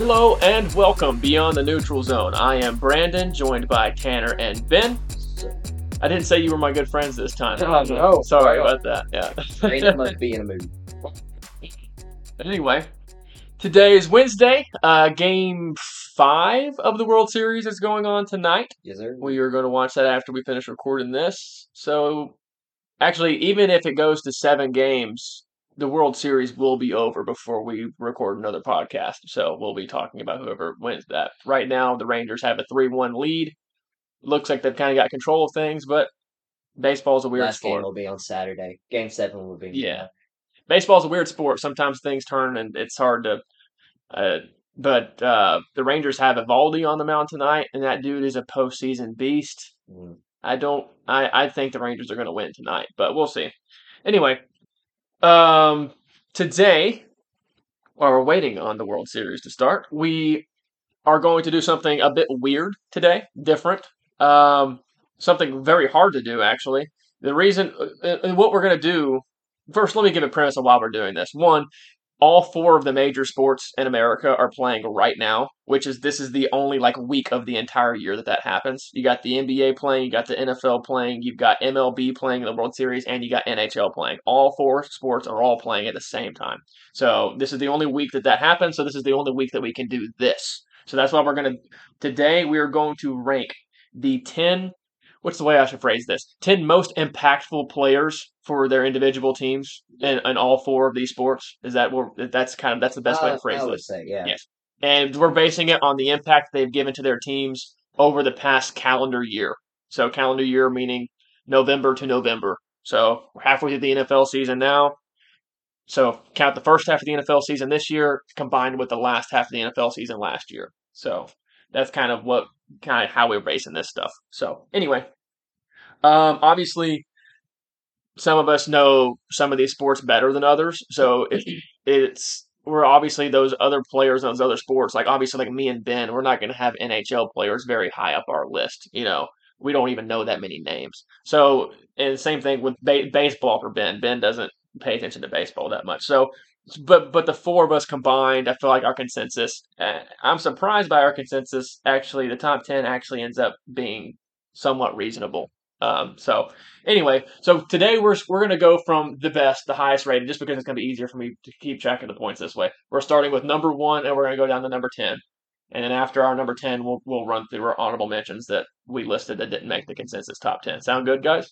Hello and welcome beyond the neutral zone. I am Brandon, joined by Tanner and Ben. I didn't say you were my good friends this time. Oh, no. Sorry Right about that. Yeah. Brandon must be in a mood. Anyway, today is Wednesday. Uh, game five of the World Series is going on tonight. Yes, sir. We are going to watch that after we finish recording this. So, actually, even if it goes to seven games, the World Series will be over before we record another podcast. So, we'll be talking about whoever wins that. Right now, the Rangers have a 3 1 lead. Looks like they've kind of got control of things, but baseball's a weird Last game sport. will be on Saturday. Game seven will be. Yeah. Baseball's a weird sport. Sometimes things turn and it's hard to. Uh, but uh, the Rangers have Eovaldi on the mound tonight, and that dude is a postseason beast. Mm. I don't. I, I think the Rangers are going to win tonight, but we'll see. Anyway, um, today, while we're waiting on the World Series to start, we are going to do something a bit weird today, different. Um, something very hard to do, actually. The reason, uh, and what we're going to do, first, let me give a premise of why we're doing this. One, all four of the major sports in America are playing right now, which is this is the only like week of the entire year that that happens. You got the NBA playing, you got the NFL playing, you've got MLB playing in the World Series, and you got NHL playing. All four sports are all playing at the same time. So this is the only week that that happens. So this is the only week that we can do this. So that's why we're gonna today we are going to rank the ten. What's the way I should phrase this? Ten most impactful players for their individual teams in, in all four of these sports. Is that what that's kind of that's the best way Uh, to phrase I would this? say, yeah. Yes. And we're basing it on the impact they've given to their teams over the past calendar year. So calendar year meaning November to November. So we're halfway through the NFL season now. So count the first half of the NFL season this year combined with the last half of the NFL season last year. So that's kind of what kind of how we're basing this stuff. So anyway, um, obviously some of us know some of these sports better than others. So if it's we're obviously those other players in those other sports, like obviously like me and Ben, we're not going to have NHL players very high up our list. You know, we don't even know that many names. So and same thing with ba- baseball for Ben. Ben doesn't pay attention to baseball that much. So, but but the four of us combined, I feel like our consensus. Uh, I'm surprised by our consensus. Actually, the top ten actually ends up being somewhat reasonable. Um, so anyway, so today we're we're gonna go from the best, the highest rated, just because it's gonna be easier for me to keep track of the points this way. We're starting with number one, and we're gonna go down to number ten, and then after our number ten, we'll we'll run through our honorable mentions that we listed that didn't make the consensus top ten. Sound good, guys?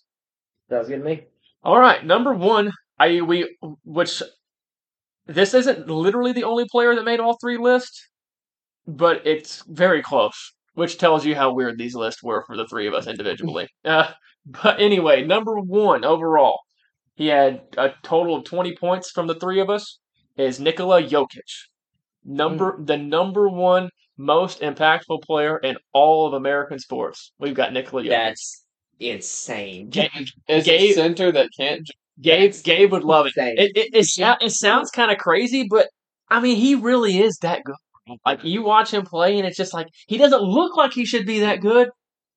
Sounds good to me. All right, number one, I we which this isn't literally the only player that made all three lists, but it's very close, which tells you how weird these lists were for the three of us individually. uh, but anyway, number one overall, he had a total of twenty points from the three of us. Is Nikola Jokic, number the number one most impactful player in all of American sports. We've got Nikola Jokic. That's insane. Gabe- a center that can't. Gabe, Gabe would love it. It it, it, it sounds kind of crazy, but I mean, he really is that good. Like you watch him play, and it's just like he doesn't look like he should be that good,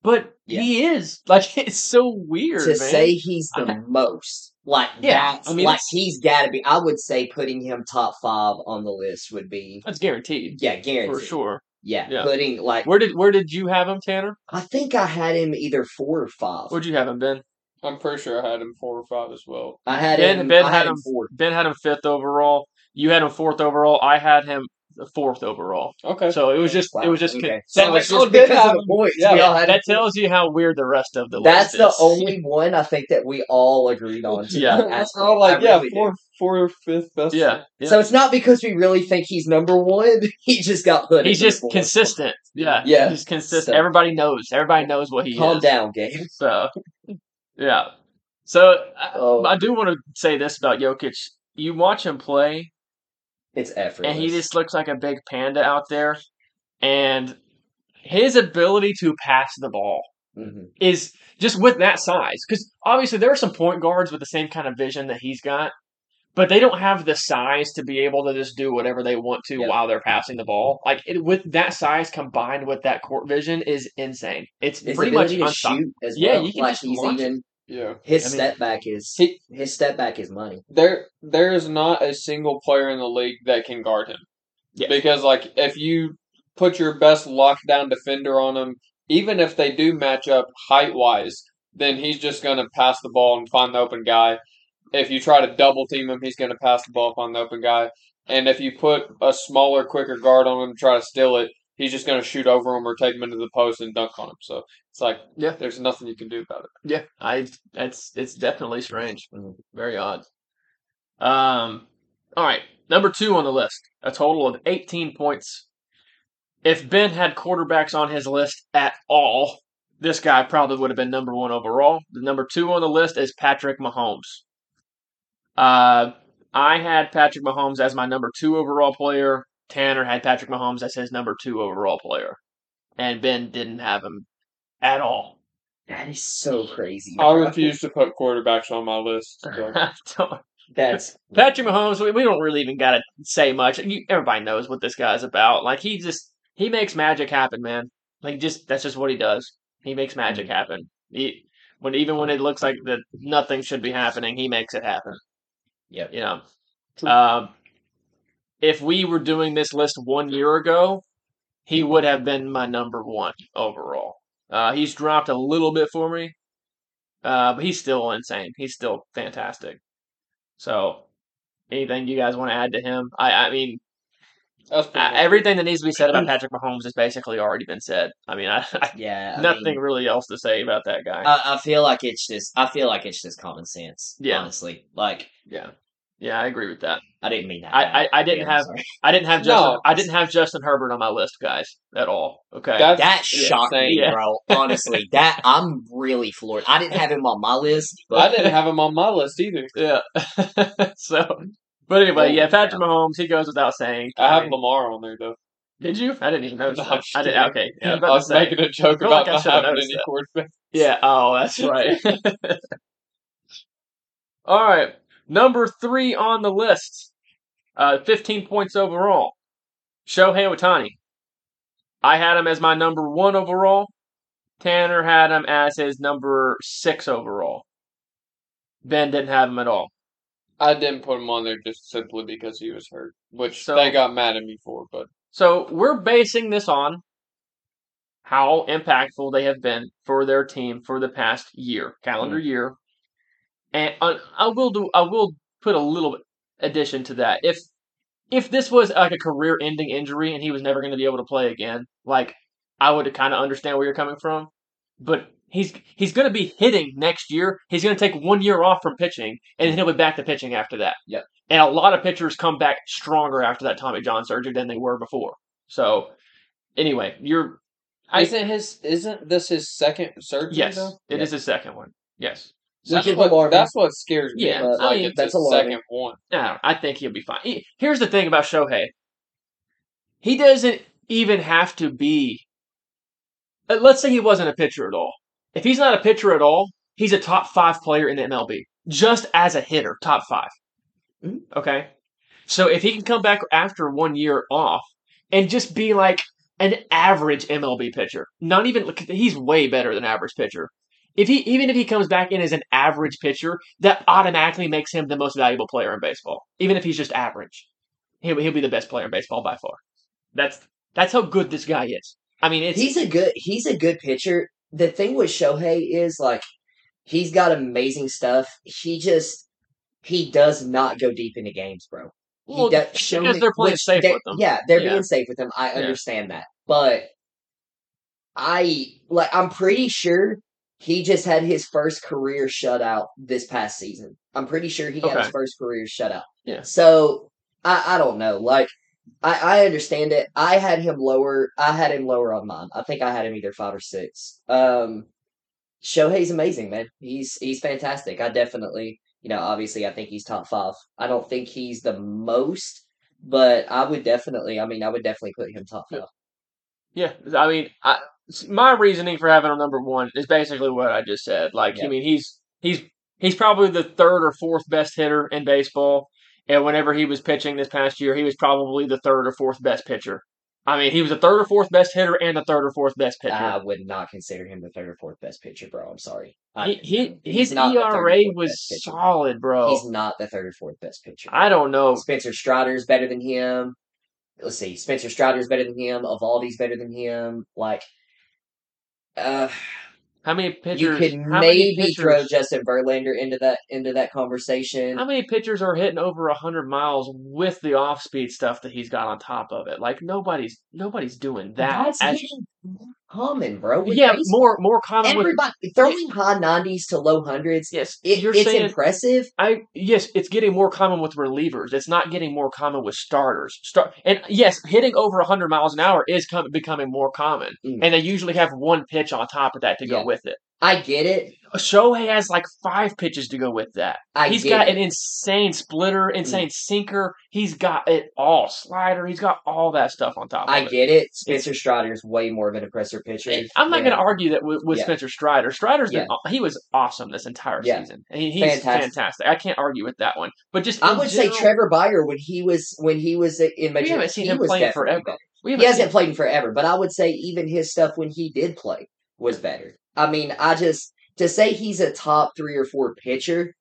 but he is. Like it's so weird, to man. say he's the I- most like Yeah, that's I mean, like he's got to be. I would say putting him top five on the list would be that's guaranteed yeah, guaranteed for sure. Yeah, Yeah. putting like Where did where did you have him, Tanner? I think I had him either four or five. Where'd you have him, Ben? I'm pretty sure I had him four or five as well. I had Ben him. Ben I had had him. four. Ben had him fifth overall. You had him fourth overall. I had him fourth overall. Okay. So it was just Wow, it was just okay. that, So that- it's just did because have of the points. Yeah, we all had that tells you how weird the rest of the That's list the is. only one I think that we all agreed on. too. Yeah. That's We're all like, I yeah, really do. four, four, fifth best. Yeah, yeah. So it's not because we really think he's number one. He just got put. He's just fourth. consistent. Yeah, Yeah. he's consistent. So- Everybody knows. Everybody knows what he Calm is. down, game. So, yeah. So I, Oh. I do want to say this about Jokic. You watch him play, It's effortless. and he just looks like a big panda out there. And his ability to pass the ball Mhm. is just with that size. Because obviously there are some point guards with the same kind of vision that he's got, but they don't have the size to be able to just do whatever they want to Yep. while they're passing the ball. Like it, with that size combined with that court vision is insane. It's His pretty much ability to unstoppable. shoot as Yeah, well. you can like just he's launch even Yeah. his I mean- step back is He his step back is money. there there is not a single player in the league that can guard him. Yes. Because like if you put your best lockdown defender on him, even if they do match up height wise, then he's just gonna pass the ball and find the open guy. If you try to double team him, he's gonna pass the ball, find the open guy. And if you put a smaller, quicker guard on him and try to steal it, he's just gonna shoot over him or take him into the post and dunk on him. So it's like Yeah. there's nothing you can do about it. Yeah, I that's it's definitely strange. Very odd. Um all right, number 2 on the list. A total of 18 points. If Ben had quarterbacks on his list at all, this guy probably would have been number 1 overall. The number 2 on the list is Patrick Mahomes. Uh I had Patrick Mahomes as my number 2 overall player. Tanner had Patrick Mahomes as his number 2 overall player. And Ben didn't have him at all. That is so crazy. I bro. refuse to put quarterbacks on my list. So. That's Patrick Mahomes, we, we don't really even gotta say much. You, everybody knows what this guy's about. Like he just he makes magic happen, man. Like just that's just what he does. He makes magic happen. He, when even when it looks like that nothing should be happening, he makes it happen. Yep. You know. Um, if we were doing this list one year ago, he would have been my number one overall. Uh, he's dropped a little bit for me, uh, but he's still insane. He's still fantastic. So, anything you guys want to add to him? I, I mean, everything that needs to be said about Patrick Mahomes has basically already been said. I mean, I, I yeah. Nothing mean, really else to say about that guy. I, I feel like it's just. I feel like it's just common sense. Yeah. Honestly, like yeah, yeah, I agree with that. I didn't mean that. I- I- I didn't Yeah, have- I didn't have Justin. No. I didn't have Justin Herbert on my list, guys, at all. Okay. That's That shocked me, Yeah. bro. Honestly, that I'm really floored. I didn't have him on my list, but I didn't have him on my list either. yeah. so, but anyway, oh, yeah, Patrick Mahomes. He goes without saying. I have mean, Lamar on there though. Did you? I didn't even notice. No, that. I'm just I did. Okay. Yeah, I was I about was to say. making a joke about like not having any that. quarterback. Yeah. Oh, that's right. All right. Number three on the list. Uh, 15 points overall. Shohei Ohtani. I had him as my number one overall. Tanner had him as his number six overall. Ben didn't have him at all. I didn't put him on there just simply because he was hurt, which So- they got mad at me for. But So we're basing this on how impactful they have been for their team for the past year, calendar year. And I, I will do. I will put a little addition to that. If if this was like a career-ending injury and he was never going to be able to play again, like I would kind of understand where you're coming from. But he's he's going to be hitting next year. He's going to take one year off from pitching, and then he'll be back to pitching after that. Yep. And a lot of pitchers come back stronger after that Tommy John surgery than they were before. So, anyway, you're I- isn't his isn't this his second surgery? yes, though? it is his second one. Yes. That's Which is what, that's what scares me. Yeah, I like mean, that's a second one. No, I think he'll be fine. He- Here's the thing about Shohei. He doesn't even have to be. uh, Let's say he wasn't a pitcher at all. If he's not a pitcher at all, he's a top five player in the MLB. Just as a hitter, top 5 Mhm. Okay? So if he can come back after one year off and just be like an average MLB pitcher, not even, he's way better than average pitcher. If he even if he comes back in as an average pitcher, that automatically makes him the most valuable player in baseball. Even if he's just average, he'll, he'll be the best player in baseball by far. That's that's how good this guy is. I mean, it's he's a good he's a good pitcher. The thing with Shohei is like he's got amazing stuff. He just he does not go deep into games, bro. He Well, does- because they're playing safe they- with them. Yeah, they're Yeah. being safe with him. I Yeah. understand that, but I like I'm pretty sure he just had his first career shutout this past season. I'm pretty sure he had his first career shutout. Yeah. So I I don't know. Like I I understand it. I had him lower. I had him lower on mine. I think I had him either five or six. Um, Shohei's amazing, man. He's he's fantastic. I definitely, you know, obviously, I think he's top five. I don't think he's the most, but I would definitely. I mean, I would definitely put him top five. Yeah, I mean, I, my reasoning for having him number one is basically what I just said. Like, I mean, he's he's he's probably the third or fourth best hitter in baseball, and whenever he was pitching this past year, he was probably the third or fourth best pitcher. I mean, he was the third or fourth best hitter and the third or fourth best pitcher. I would not consider him the third or fourth best pitcher, bro. I'm sorry. I, he, he his ERA was solid, bro. he's not the third or fourth best pitcher. I don't know. Spencer Strider's better than him. let's see, Spencer Strider's better than him. Eovaldi's better than him. Like, uh, How many pitchers? you could maybe throw Justin Verlander into that into that conversation. How many pitchers are hitting over hundred miles with the off speed stuff that he's got on top of it? Like nobody's nobody's doing that. That's as- more common, bro. with yeah, baseball. more more common with Everybody throwing high nineties to low hundreds. yes. It, it's saying impressive. I yes, it's getting more common with relievers. It's not getting more common with starters. Start and yes, hitting over hundred miles an hour is com- becoming more common, Mm. and they usually have one pitch on top of that to Yeah. go with it. I get it. Shohei has like five pitches to go with that. I He's got it. Mm. an insane splitter, insane sinker. He's got it all. Slider. He's got all that stuff on top. I of it. get it. Spencer Strider is way more of an oppressor pitcher. I'm not Yeah. going to argue that with, with Yeah. Spencer Strider. Strider's been, Yeah. he was awesome this entire season. He, he's Fantastic. fantastic. I can't argue with that one. But just I would general, say Trevor Bauer when he was when he was in We Major. haven't seen he him playing forever. We He hasn't played in forever, but I would say even his stuff when he did play was better. I mean, I just to say he's a top three or four pitcher,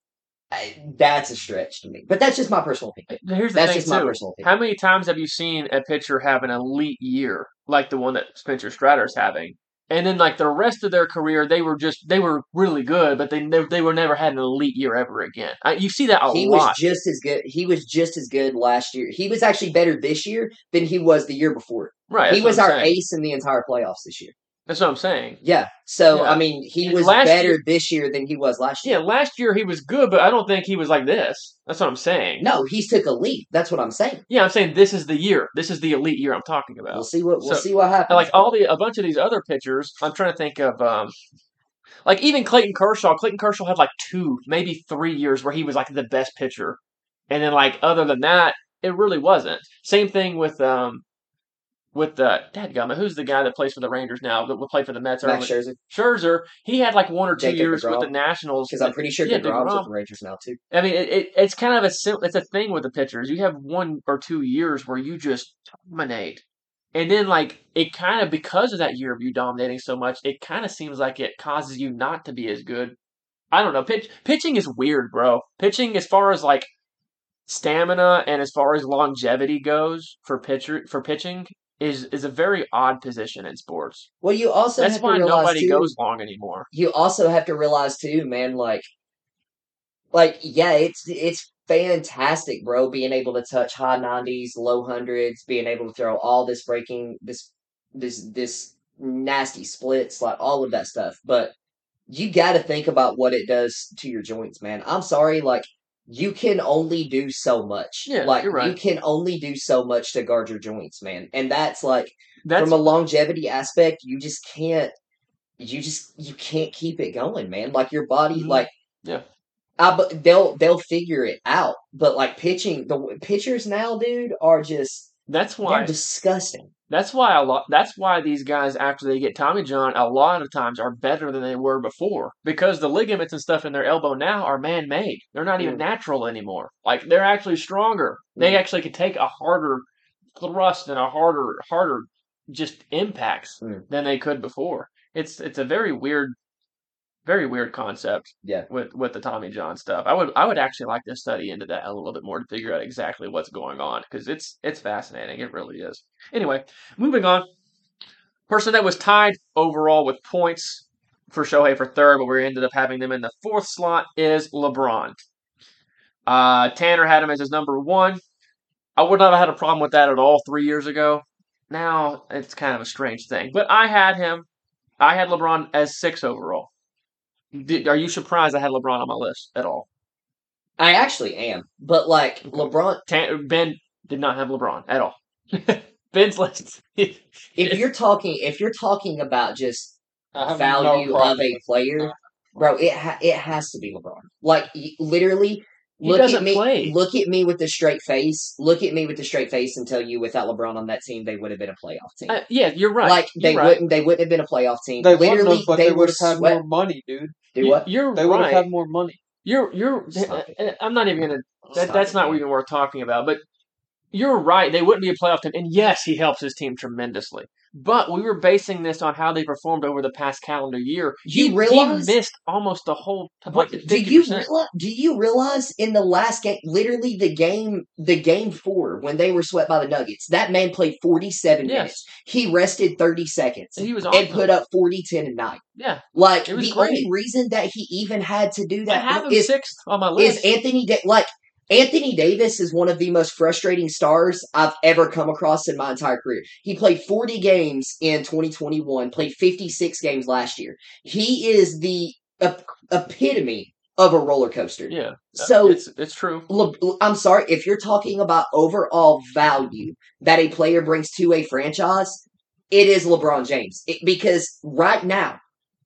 I, that's a stretch to me. But that's just my personal opinion. Here's the That's thing just my too. personal opinion. How many times have you seen a pitcher have an elite year like the one that Spencer Strider's having? And then like the rest of their career, they were just they were really good, but they never they were never had an elite year ever again. I, you see that a lot he was just as good. He was just as good last year. He was actually better this year than he was the year before. right. he was our saying. ace in the entire playoffs this year. That's what I'm saying. Yeah. So Yeah. I mean, he was Last better year- this year than he was last year. Yeah, last year he was good, but I don't think he was like this. That's what I'm saying. No, he's took a leap. That's what I'm saying. Yeah, I'm saying this is the year. This is the elite year I'm talking about. We'll see what we'll So- see what happens. Like all the a bunch of these other pitchers, I'm trying to think of um like even Clayton Kershaw. Clayton Kershaw had like two, maybe three years where he was like the best pitcher. And then like other than that, it really wasn't. Same thing with um with the dadgummit, who's the guy that plays for the Rangers now that will play for the Mets Max early? Scherzer, Scherzer, he had like one or two Jacob years with the Nationals. because I'm pretty sure Yeah, DeGrom's with the Rangers now too. I mean, it, it, it's kind of a sim- it's a thing with the pitchers. You have one or two years where you just dominate, and then like it kind of because of that year of you dominating so much, it kind of seems like it causes you not to be as good. I don't know. Pitch pitching is weird, bro. Pitching as far as like stamina and as far as longevity goes for pitcher for pitching is is a very odd position in sports. Well, you also That's have to why nobody too, goes long anymore. you also have to realize too, man, like like yeah, it's it's fantastic, bro, being able to touch high nineties, low hundreds, being able to throw all this breaking this this this nasty splits, like all of that stuff. But you gotta think about what it does to your joints, man. I'm sorry, like you can only do so much. Yeah, like right. you can only do so much to guard your joints, man. And that's like That's from a longevity aspect, you just can't. You just you can't keep it going, man. Like your body, Mhm. like Yeah. I, but they'll they'll figure it out. But like pitching, the pitchers now, dude, are just that's why disgusting. That's why a lot. That's why these guys, after they get Tommy John, a lot of times are better than they were before because the ligaments and stuff in their elbow now are man-made. They're not even Mm. natural anymore. Like they're actually stronger. They Mm. actually can take a harder thrust and a harder, harder just impacts Mm. than they could before. It's it's a very weird, very weird concept Yeah. with with the Tommy John stuff. I would I would actually like to study into that a little bit more to figure out exactly what's going on because it's it's fascinating. It really is. Anyway, moving on. Person that was tied overall with points for Shohei for third, but we ended up having them in the fourth slot is LeBron. Uh, Tanner had him as his number one. I would not have had a problem with that at all three years ago. Now it's kind of a strange thing, but I had him. I had LeBron as six overall. Did, are you surprised I had LeBron on my list at all? I actually am, but like Okay. LeBron, Tan- ben did not have LeBron at all. Ben's list. if you're talking, if you're talking about just value no of a player, bro, it ha- it has to be LeBron. Like literally, look at me. play. Look at me with the straight face. Look at me with the straight face and tell you, without LeBron on that team, they would have been a playoff team. Uh, yeah, you're right. Like they You're right. wouldn't, they wouldn't have been a playoff team. They wouldn't literally, have, but they, they would have had sweat. more money, dude. Do You- what? You're They would have had more money. You're you're. Stop uh, I'm not even gonna. That, that's not even worth talking about. But you're right. They wouldn't be a playoff team. And yes, he helps his team tremendously. But we were basing this on how they performed over the past calendar year. You he, realize- he missed almost the whole like do 50%. you realize, do you realize in the last game, literally the game, the game four when they were swept by the Nuggets, that man played forty seven Yes. minutes. He rested thirty seconds And he was and put up 40, 10, and nine. Yeah, Like the great. only reason that he even had to do that is sixth on my is. Anthony da- like Anthony Davis is one of the most frustrating stars I've ever come across in my entire career. He played 40 games in 2021, played 56 games last year. He is the ep- epitome of a roller coaster. yeah, So it's it's true. Le- I'm sorry if you're talking about overall value that a player brings to a franchise, it is LeBron James. It- because right now,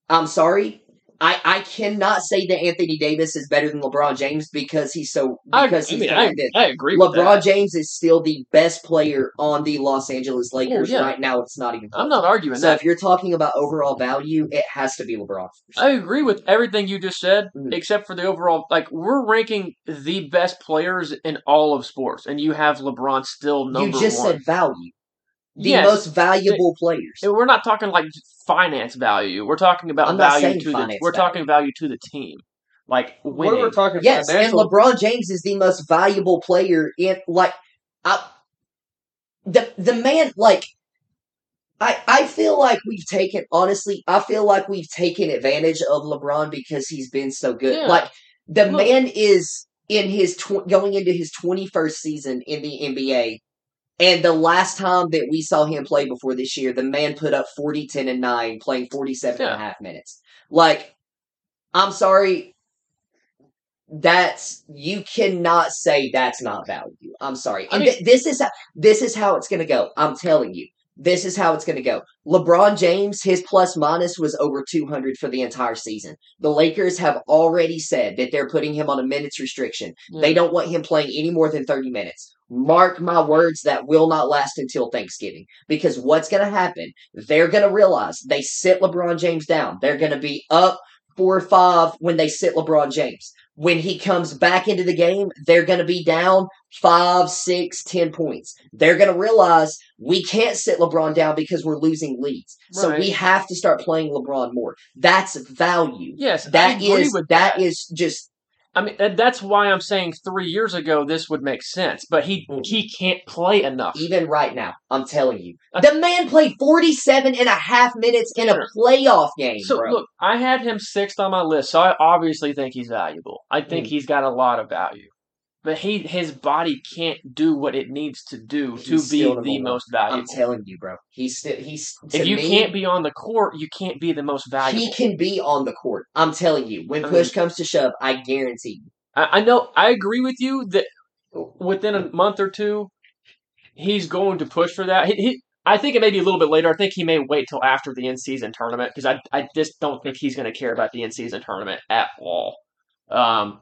I'm sorry, I, I cannot say that Anthony Davis is better than LeBron James because he's so I, because I he's mean, I. I agree. with LeBron. James is still the best player on the Los Angeles Lakers yeah. right now. It's not even. I'm not arguing So that. if you're talking about overall value, it has to be LeBron. I agree with everything you just said, Mhm. except for the overall. Like we're ranking the best players in all of sports, and you have LeBron still number one. you just one. said value. The Yes. most valuable players. And we're not talking like finance value. We're talking about I'm value to the. finance We're value. talking value to the team, like What winning. we're talking Yes, and financial. LeBron James is the most valuable player in like I the the man like I I feel like we've taken honestly I feel like we've taken advantage of LeBron because he's been so good. Yeah. Like the Look. man is in his tw- going into his 21st season in the NBA. And the last time that we saw him play before this year, the man put up 40, 10, and 9, playing 47 and a half minutes. Like, I'm sorry, that's you cannot say that's not value. I'm sorry. I And mean- th- this is how this is how it's gonna go. I'm telling you. This is how it's gonna go. LeBron James, his plus minus was over 200 for the entire season. The Lakers have already said that they're putting him on a minutes restriction. Yeah. They mm. don't want him playing any more than 30 minutes. Mark my words, that will not last until Thanksgiving. Because what's going to happen? They're going to realize they sit LeBron James down. They're going to be up four or five when they sit LeBron James. When he comes back into the game, they're going to be down five, six, ten points. They're going to realize we can't sit LeBron down because we're losing leads. So we have to start playing LeBron more. That's value. yes, That is with that is just I mean, that's why I'm saying three years ago this would make sense, but he Mm. he can't play enough. even right now, I'm telling you. The man played 47 and a half minutes in a playoff game, So bro. look, I had him sixth on my list, so I obviously think he's valuable. I think Mm. he's got a lot of value, but he his body can't do what it needs to do to be the one. most valuable. I'm telling you, bro. He's still he's if you me, can't be on the court, you can't be the most valuable. he can be on the court. I'm telling you. When I push mean- comes to shove, I guarantee you. I, I know. I agree with you that within a month or two, he's going to push for that. He, he I think it may be a little bit later. I think he may wait till after the in season tournament because I I just don't think he's going to care about the in season tournament at all. Um,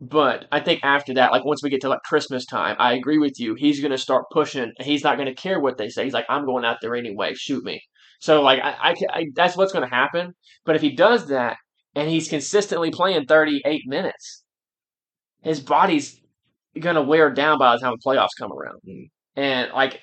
but I think after that, like once we get to like Christmas time, I agree with you. He's going to start pushing. He's not going to care what they say. He's like, I'm going out there anyway. Shoot me. So like I, I, I that's what's going to happen. But if he does that and he's consistently playing 38 minutes, his body's going to wear down by the time the playoffs come around. Mm. And like,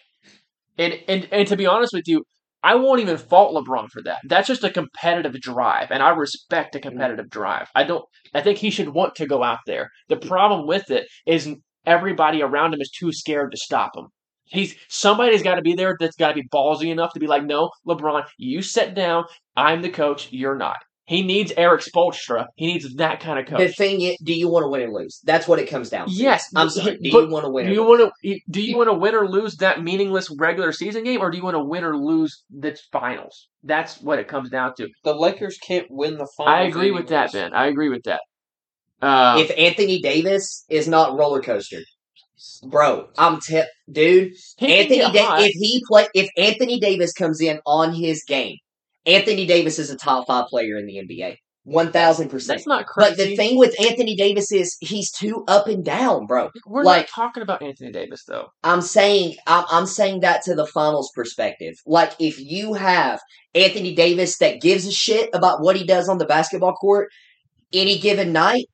and and and to be honest with you, I won't even fault LeBron for that. That's just a competitive drive, and I respect a competitive drive. I don't. I think he should want to go out there. The problem with it is everybody around him is too scared to stop him. He's somebody's got to be there that's got to be ballsy enough to be like, no, LeBron, you sit down. I'm the coach. You're not. He needs Erik Spoelstra. He needs that kind of coach. The thing is, do you want to win or lose? That's what it comes down to. Yes, I'm sorry. Do you want to win? do or you lose? want to do you want to win or lose that meaningless regular season game, or do you want to win or lose the finals? That's what it comes down to. the Lakers can't win the finals. I agree with that, anyways. Ben. I agree with that. Uh, if Anthony Davis is not roller coaster, bro, I'm te- dude. he Anthony, get da- if he play, if Anthony Davis comes in on his game, Anthony Davis is a top five player in the NBA, one thousand percent. that's not crazy. But the thing with Anthony Davis is he's too up and down, bro. We're like- not talking about Anthony Davis though. I'm saying I'm, I'm saying that to the finals perspective. Like if you have Anthony Davis that gives a shit about what he does on the basketball court any given night,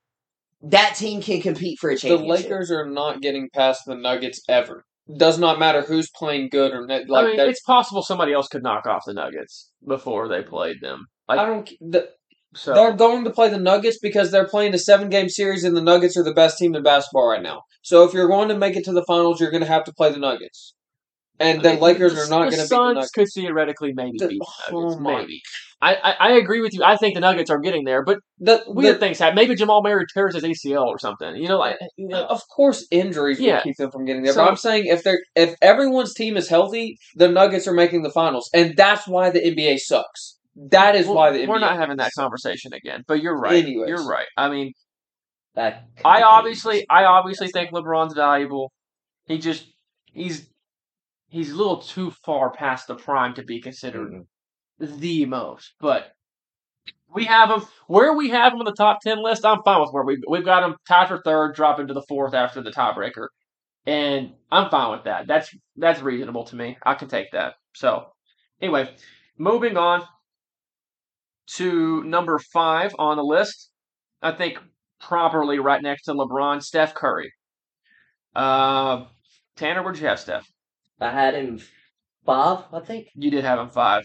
that team can compete for a championship. The. Lakers are not getting past the Nuggets ever. Does not matter who's playing good or not. Like I mean, it's possible somebody else could knock off the Nuggets before they played them. Like I don't. The, so, They're going to play the Nuggets because they're playing a seven game series and the Nuggets are the best team in basketball right now. So if you're going to make it to the finals, you're going to have to play the Nuggets. And the I mean, Lakers the- are not going to beat the Suns Nuggets. could theoretically maybe The- beat the oh Nuggets. my- maybe. I, I I agree with you. I think the Nuggets are getting there, but The, weird the- things happen. Maybe Jamal Murray tears his ACL or something. You know, like you know, of course, injuries Yeah. will keep them from getting there. So- but I'm saying if they're if everyone's team is healthy, the Nuggets are making the finals, and that's why the NBA sucks. That is well, why the NBA. we're not having that conversation again. But you're right. Anyways. You're right. I mean, That I obviously I obviously think LeBron's valuable. He just he's he's a little too far past the prime to be considered Mhm. The most. But we have him where we have him on the top ten list. I'm fine with where we we've got him tied for third, dropping to the fourth after the tiebreaker, and I'm fine with that. That's that's reasonable to me. I can take that. So anyway, moving on to number five on the list. I think properly right next to LeBron, Steph Curry. Uh, Tanner, where'd you have Steph? I had him five, I think. You did have him five.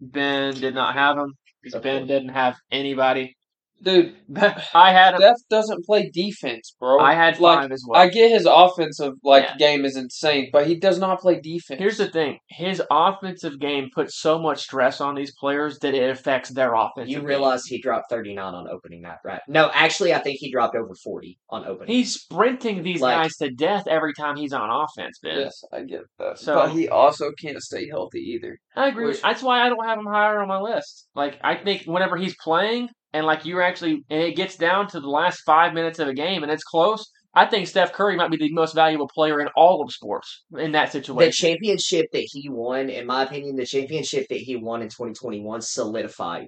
Ben did not have him because Ben didn't have anybody. Dude, I had him. Steph doesn't play defense, bro. I had like five as well. I get his offensive like Yeah. game is insane, but he does not play defense. Here's the thing: his offensive game puts so much stress on these players that it affects their offense. You game. realize he dropped 39 on opening night, right? No, actually, I think he dropped over 40 on opening. he's sprinting these Like- guys to death every time he's on offense, Ben. Yes, I get that. So- but he also can't stay healthy either. I agree. Which- that's why I don't have him higher on my list. Like I think whenever he's playing and like you're actually and it gets down to the last five minutes of a game and it's close, I think Steph Curry might be the most valuable player in all of sports in that situation. the championship that he won, in my opinion, the championship that he won in 2021 solidified.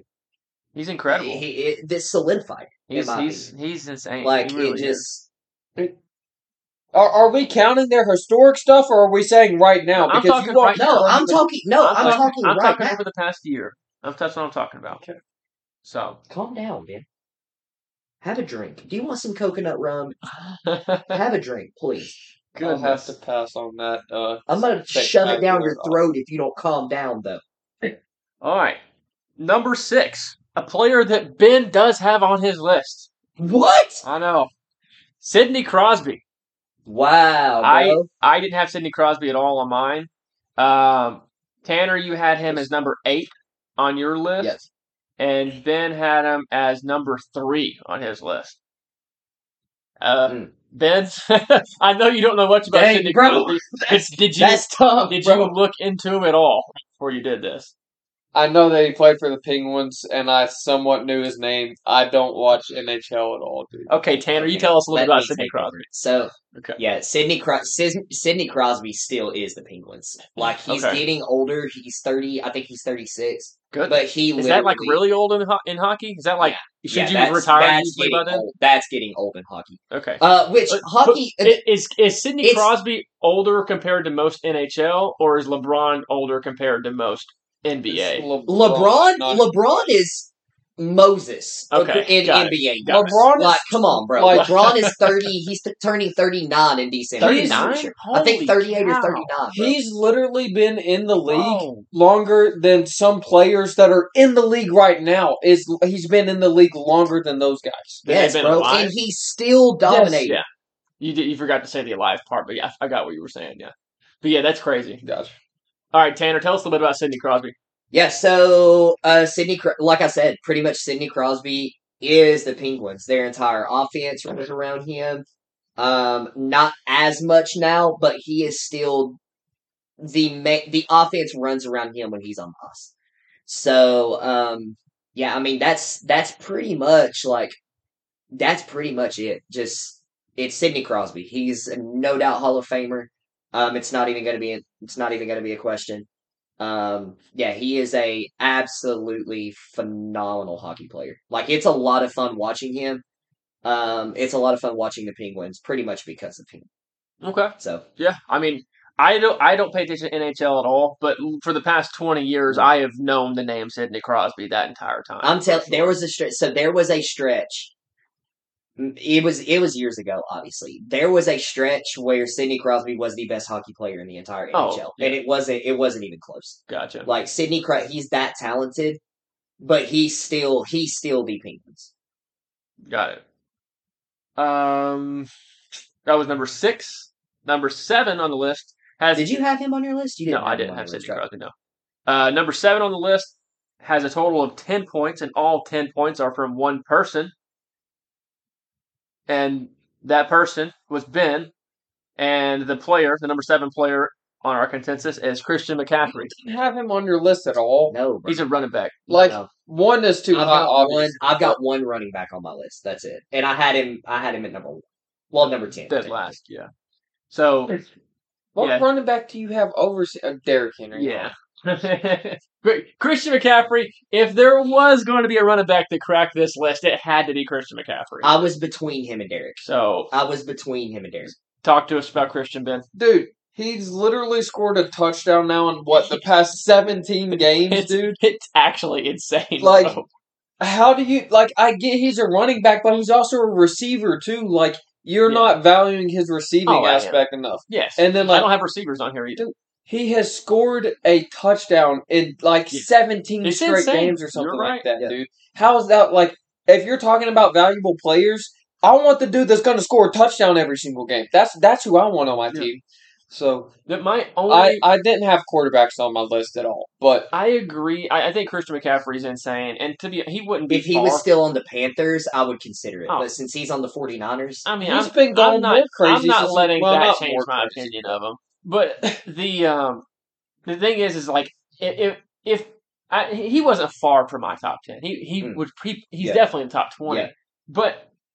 he's incredible. He, it, this solidified. he's in my he's he's insane. Like He really it is. just. Are, are we counting their historic stuff, or are we saying right now? I'm Because talking you right won't- No, I'm talking. No, I'm, talking, I'm right talking now. over the past year. That's that's what I'm talking about. Okay. So Calm down, man. Have a drink. Do you want some coconut rum? Have a drink, please. I'll have to pass on that. Uh, I'm gonna shove it down your throat if you don't calm down, though. All right. Number six, a player that Ben does have on his list. What? I know. Sidney Crosby. Wow, I. I didn't have Sidney Crosby at all on mine. Um, Tanner, you had him as number eight on your list, yes. And Ben had him as number three on his list. Uh, Mm. Ben, I know you don't know much about Dang, Sidney bro. Crosby. Did you That's tough, did bro. you look into him at all before you did this? I know that he played for the Penguins, and I somewhat knew his name. I don't watch NHL at all, dude. Okay, Tanner, you tell us a little let about me Sidney take Crosby. So, Okay. yeah, Sidney Cros- Sis- Sidney Crosby still is the Penguins. Like he's Okay. getting older. He's thirty. I think he's thirty six. Good. But he Is that like literally- really old in, ho- in hockey? Is that like Yeah, should you that's, retire That's usually by getting then? old. That's getting old in hockey. Okay. Uh, which But- hockey? but i- is is Sidney it's- Crosby older compared to most NHL, or is LeBron older compared to most NBA? LeBron. not- LeBron is Moses. Okay, in got it, NBA. got. LeBron is Like, come on, bro. like- LeBron is thirty. He's t- turning thirty nine in December. 39? I think thirty eight or thirty nine. He's literally been in the league Whoa. longer than some players that are in the league right now. Is he's been in the league longer than those guys? Yes, been bro, alive? and he's still dominating. Yeah. You did, you forgot to say the alive part, but yeah, I got what you were saying. Yeah, but yeah, that's crazy. Gotcha. All right, Tanner, tell us a little bit about Sidney Crosby. Yeah, so uh Sidney like I said, pretty much Sidney Crosby is the Penguins. Their entire offense runs around him. Um not as much now, but he is still the ma- the offense runs around him when he's on the ice. So, um yeah, I mean that's that's pretty much like that's pretty much it. Just it's Sidney Crosby. He's no doubt Hall of Famer. Um it's not even going to be a, it's not even going to be a question. Um, yeah, he is a absolutely phenomenal hockey player. Like it's a lot of fun watching him. Um, it's a lot of fun watching the Penguins, pretty much because of him. Okay. So Yeah, I mean, I don't I don't pay attention to NHL at all, but for the past twenty years, I have known the name Sidney Crosby that entire time. I'm telling, there was a stretch. So there was a stretch It was it was years ago. Obviously, there was a stretch where Sidney Crosby was the best hockey player in the entire Oh, NHL, yeah. and it wasn't it wasn't even close. Gotcha. Like Sidney, Cro- he's that talented, but he's still he's still the Penguins. Got it. Um, that was number six. Number seven on the list has. Did you have him on your list? You didn't. No, I didn't have Sidney? Crosby. No. Uh, number seven on the list has a total of ten points, and all ten points are from one person, and that person was Ben, and the player, the number seven player on our consensus, is Christian McCaffrey. didn't have him on your list at all. No, bro. He's a running back. Like No. one is too I've high. got one. Obviously. I've got one running back on my list. That's it. And I had him. I had him at number one. Well, number ten. Dead last, yeah. So What Yeah. running back do you have over uh, Derrick Henry? Yeah. Great. Christian McCaffrey, if there was going to be a running back that cracked this list, it had to be Christian McCaffrey. I was between him and Derrick. so, I was between him and Derrick. talk to us about Christian, Ben. dude. He's literally scored a touchdown now in what the past seventeen games, It's, dude. it's actually insane. Like- bro. How do you like? I get he's a running back, but he's also a receiver too. Like you're Yeah. not valuing his receiving Oh, aspect enough. yes. and then, I don't have receivers on here either. He has scored a touchdown in like Yeah. 17 It's straight insane. games or something You're like that, Yeah. dude. How is that like? If you're talking about valuable players, I want the dude that's going to score a touchdown every single game. That's that's who I want on my Yeah. team. So That my only. I didn't have quarterbacks on my list at all, but I, agree. I, I think Christian McCaffrey's insane, and to be he wouldn't be If he far. was still on the Panthers, I would consider it. Oh. But since he's on the 49ers, I mean, He's I'm, been going I'm not, crazy I'm not since- letting well, that not change my crazy. opinion of him. But the um, the thing is, is like if if I, he wasn't far from my top ten, he he Hmm. would he, he's Yeah. definitely in the top twenty. Yeah. But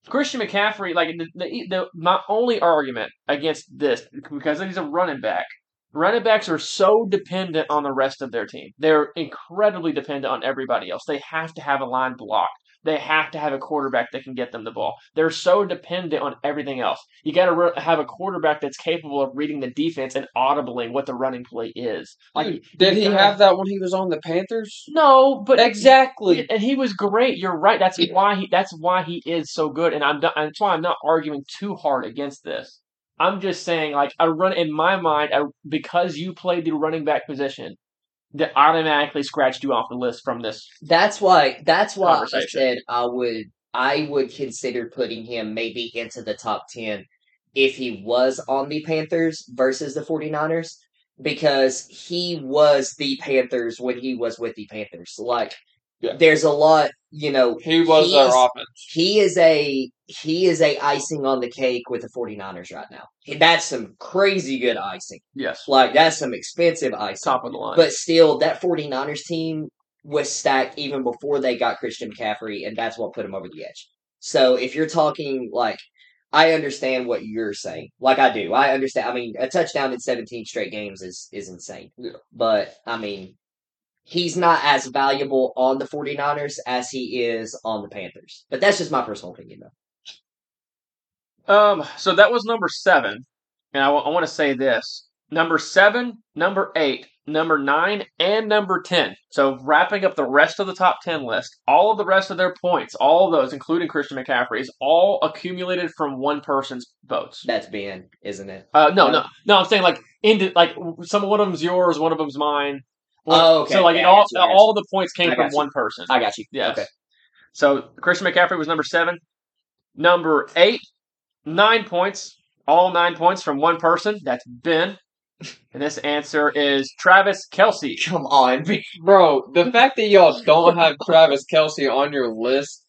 Christian McCaffrey, like the, the the my only argument against this because he's a running back. Running backs are so dependent on the rest of their team. They're incredibly dependent on everybody else. They have to have a line blocked. They have to have a quarterback that can get them the ball. They're so dependent on everything else. You got to re- have a quarterback that's capable of reading the defense and audibly what the running play is. Like, dude, did he gotta- have that when he was on the Panthers? No, but Exactly. and he was great. You're right. That's why he. That's why he is so good. And I'm. not- That's why I'm not arguing too hard against this. I'm just saying, like, I run in my mind I, because you played the running back position, that automatically scratched you off the list from this. that's why that's why I said I would I would consider putting him maybe into the top 10 if he was on the Panthers versus the 49ers because he was the Panthers when he was with the Panthers. Like Yeah. there's a lot, you know, He was he their offense. he is a he is a icing on the cake with the 49ers right now. That's some crazy good icing. Yes, Like that's some expensive icing. top of the line. But still that 49ers team was stacked even before they got Christian McCaffrey and that's what put him over the edge. So if you're talking like I understand what you're saying. Like I do. I understand. I mean, a touchdown in 17 straight games is is insane. Yeah. But I mean, he's not as valuable on the 49ers as he is on the Panthers. But that's just my personal opinion though. Um, so that was number seven, and I want to say this: number seven, number eight, number nine, and number ten. So wrapping up the rest of the top ten list, all of the rest of their points, all of those, including Christian McCaffrey, is all accumulated from one person's votes. That's Ben, isn't it? Uh, no, no, no. I'm saying like into like some one of them's yours, one of them's mine. One- Oh, okay. So like Yeah, I all you, all the points came I from you. one person. I got you. Yes. Okay. So Christian McCaffrey was number seven. Number eight, nine points. All nine points from one person. That's Ben. And this answer is Travis Kelce. Come on, Bro, the fact that y'all don't have Travis Kelce on your list,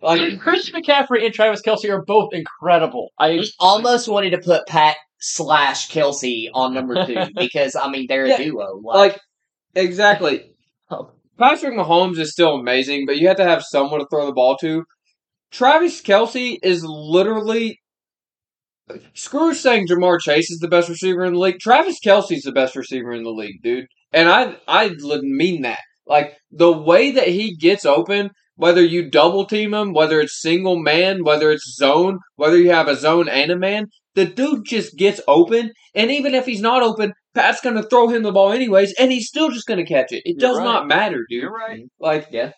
like Christian McCaffrey and Travis Kelce are both incredible. I Almost wanted to put Pat slash Kelce on number two because I mean they're a Yeah, duo. like exactly. Oh. Patrick Mahomes is still amazing, but you have to have someone to throw the ball to. Travis Kelce is literally screw saying Ja'Marr Chase is the best receiver in the league. Travis Kelce's the best receiver in the league, dude. And I I didn't mean that. Like the way that he gets open, whether you double team him, whether it's single man, whether it's zone, whether you have a zone and a man, the dude just gets open. And even if he's not open, Pat's gonna throw him the ball anyways, and he's still just gonna catch it. It You're does right. not matter, dude. You're right. Like Yeah.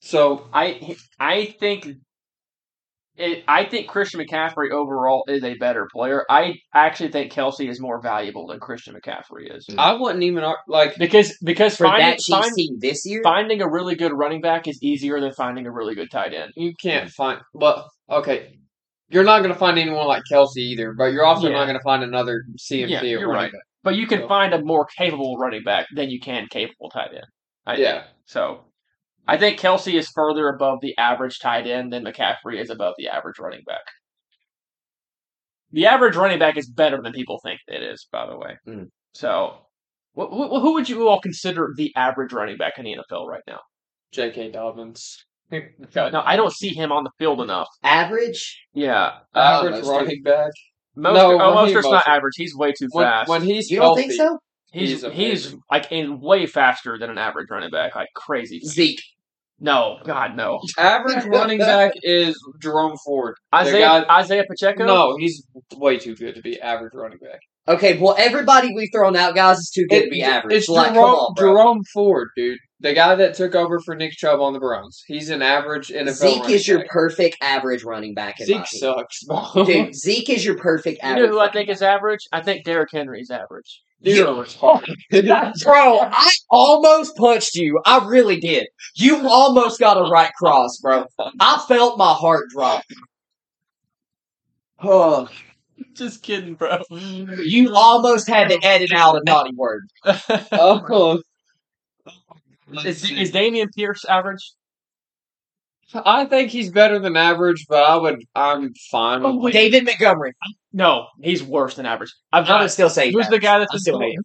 so I I think it, I think Christian McCaffrey overall is a better player. I actually think Kelce is more valuable than Christian McCaffrey is I wouldn't even like. because because For finding that Chiefs find, team this year, finding a really good running back is easier than finding a really good tight end. You can't find. Well, okay. You're not going to find anyone like Kelce either, but you're also Yeah. not going to find another CMC Yeah, you're running right. back. But you can So- find a more capable running back than you can capable tight end. I think. Yeah. So I think Kelce is further above the average tight end than McCaffrey is above the average running back. The average running back is better than people think it is, by the way. Mm. So, wh- wh- who would you all consider the average running back in the NFL right now? J.K. Dobbins. No, I don't see him on the field enough. average. Yeah, Average Mostert. running back. most No, oh, Raheem Mostert's not average. He's way too When, fast. when he's You don't healthy, think so? he's he's he's, like in way faster than an average running back, like crazy. Zeke. No, God, no. average running back is Jerome Ford. Isaiah guy- Isaiah Pacheco. No, he's way too good to be average running back. Okay, well, everybody we've thrown out, guys, is too good to be average. It's like, Jerome, come on, bro. Jerome Ford, dude. The guy that took over for Nick Chubb on the Browns. He's an average NFL Zeke running is your back. perfect average running back. In Zeke opinion. sucks, bro. Dude, Zeke is your perfect average. You know who I think is average? I think Derrick Henry is average. You're retarded. Bro, I almost punched you. I really did. You almost got a right cross, bro. I felt my heart drop. Oh, Just kidding, bro. you almost had to edit out a naughty word. oh, is, is Dameon Pierce average? I think he's better than average, but I would. I'm fine oh, with. Oh. David Montgomery. No, he's worse than average. I've I'm gonna still say Who's the guy that's I been still filling?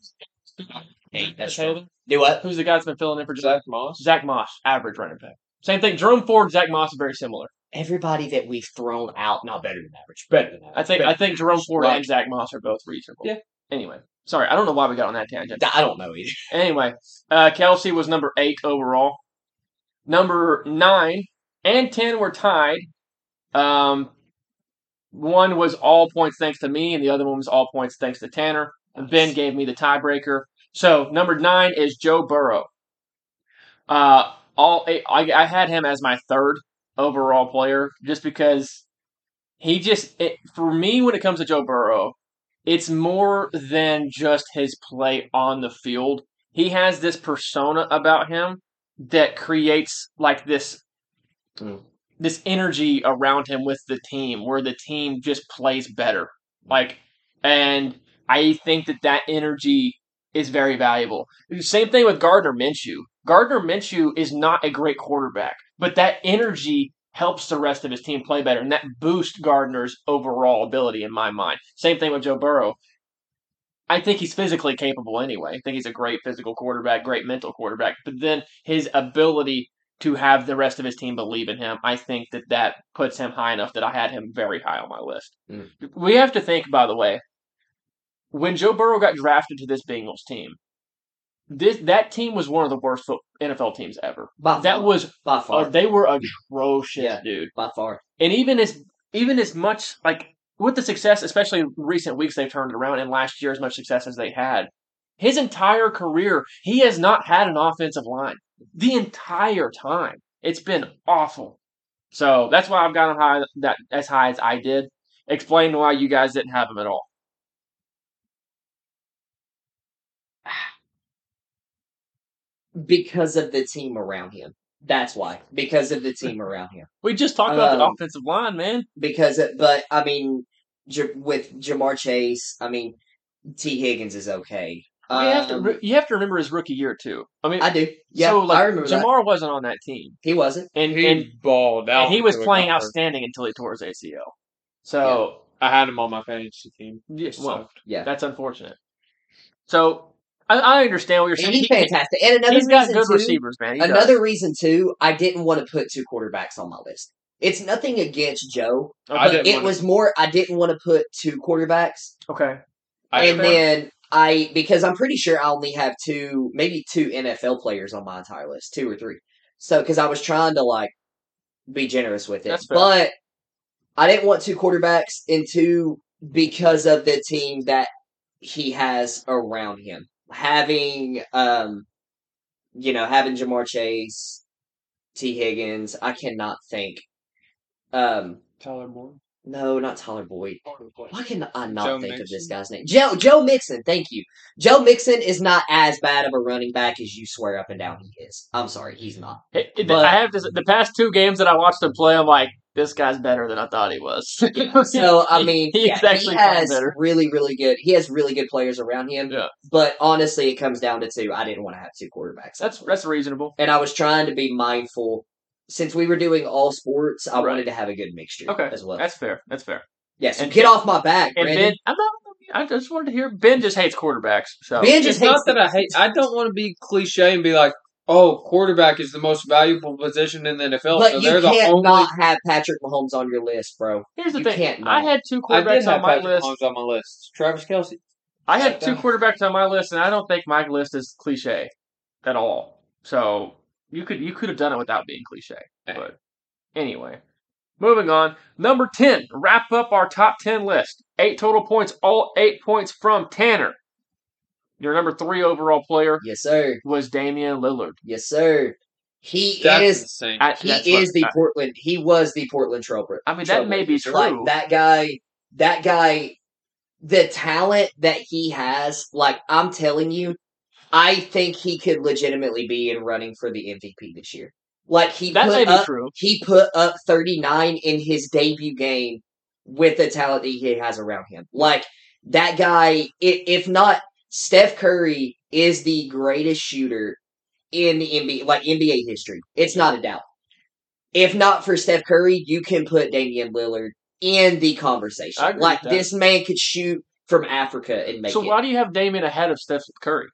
Hey, that's Okay. Do what? Who's the guy that's been filling in for Zack Moss. Zack Moss? Average running back. Same thing. Jerome Ford, Zack Moss are very similar. Everybody that we've thrown out, not better than average. Better than average. I think Better I think Jerome Ford Right. and Zack Moss are both reasonable. Yeah. Anyway, sorry, I don't know why we got on that tangent. I don't know either. Anyway, uh, Kelce was number eight overall. Number nine and ten were tied. Um, one was all points thanks to me, and the other one was all points thanks to Tanner. And Ben gave me the tiebreaker. So number nine is Joe Burrow. Uh, all I, I had him as my third overall player just because he just it, for me when it comes to Joe Burrow, it's more than just his play on the field. He has this persona about him that creates like this Mm. this energy around him with the team where the team just plays better. Like and I think that that energy is very valuable. Same thing with Gardner Minshew. Gardner Minshew is not a great quarterback, but that energy helps the rest of his team play better, and that boosts Gardner's overall ability in my mind. Same thing with Joe Burrow. I think he's physically capable anyway. I think he's a great physical quarterback, great mental quarterback. But then his ability to have the rest of his team believe in him, I think that that puts him high enough that I had him very high on my list. Mm. We have to think, by the way, when Joe Burrow got drafted to this Bengals team, this that team was one of the worst NFL teams ever. By That far. was by uh, far. they were atrocious, Yeah. dude. by far. And even as even as much like with the success, especially in recent weeks, they've turned it around. And last year, as much success as they had, his entire career, he has not had an offensive line the entire time. It's been awful. So that's why I've got him high that as high as I did. Explain why you guys didn't have him at all. Because of the team around him. That's why. Because of the team around him. We just talked about the Um, offensive line, man. Because, it, but I mean, J- with Ja'Marr Chase, I mean, Tee Higgins is okay. you have to Um, re- you have to remember his rookie year too. I mean, I do. Yeah, so like I remember that. Ja'Marr wasn't on that team, He wasn't. and He and, balled out. and he was playing got outstanding until he tore his ACL. So I had him on my fantasy team. yeah, well, Yeah. that's unfortunate. So I, I understand what you're saying. he's fantastic. And another he's got reason good too, receivers, man. He does. another reason too, I didn't want to put two quarterbacks on my list. It's nothing against Joe, Okay. I but didn't it wanna- was more I didn't want to put two quarterbacks. okay. I and didn't want- then I because I'm pretty sure I only have two, maybe two NFL players on my entire list, two or three. So because I was trying to like be generous with it, That's fair. but I didn't want two quarterbacks and two because of the team that he has around him, having um, you know, having Ja'Marr Chase, Tee Higgins. I cannot think. Um, Tyler Boyd. No, not Tyler Boyd. Why can I not Joe think of this guy's name? Joe Joe Mixon. Thank you. Joe Mixon is not as bad of a running back as you swear up and down he is. I'm sorry, he's not. It- it- But- I have to. The past two games that I watched him play, I'm like, this guy's better than I thought he was. So I He- mean, he's yeah, he actually far has better. really, really good. He has really good players around him. Yeah. But honestly, it comes down to two. I didn't want to have two quarterbacks. That's that's reasonable. and I was trying to be mindful. Since we were doing all sports, I Right. wanted to have a good mixture Okay, as well. That's fair. That's fair. yeah, so and- get off my back, And Brandon. Ben, I'm not. I just wanted to hear. Ben just hates quarterbacks. So Ben just It's not that I hate. I don't want to be cliche and be like, "Oh, quarterback is the most valuable position in the NFL." But so you they're the can't only. not have Patrick Mahomes on your list, bro. here's the you thing. can't I had two I did quarterbacks have on my Patrick list. Mahomes on my list. Travis Kelce. I had two quarterbacks on my list, and I don't think my list is cliche at all. So you could you could have done it without being cliche. But anyway, moving on. Number ten. Wrap up our top ten list. Eight total points. All eight points from Tanner. Your number three overall player Yes, sir. was Damian Lillard. Yes, sir. He That's is. insane. I, He that's is what- the I, Portland. He was the Portland Trailblazer. I mean, that may be Trailblazers. Like true. that guy. That guy. The talent that he has, like I'm telling you, I think he could legitimately be in running for the MVP this year. Like he that put up, true. he put up 39 in his debut game with the talent that he has around him. Like that guy, if not Steph Curry is the greatest shooter in the NBA, like NBA history. It's not a doubt. If not for Steph Curry, you can put Damian Lillard in the conversation. Like this man could shoot from Africa and make So it why do you have Damian ahead of Steph Curry?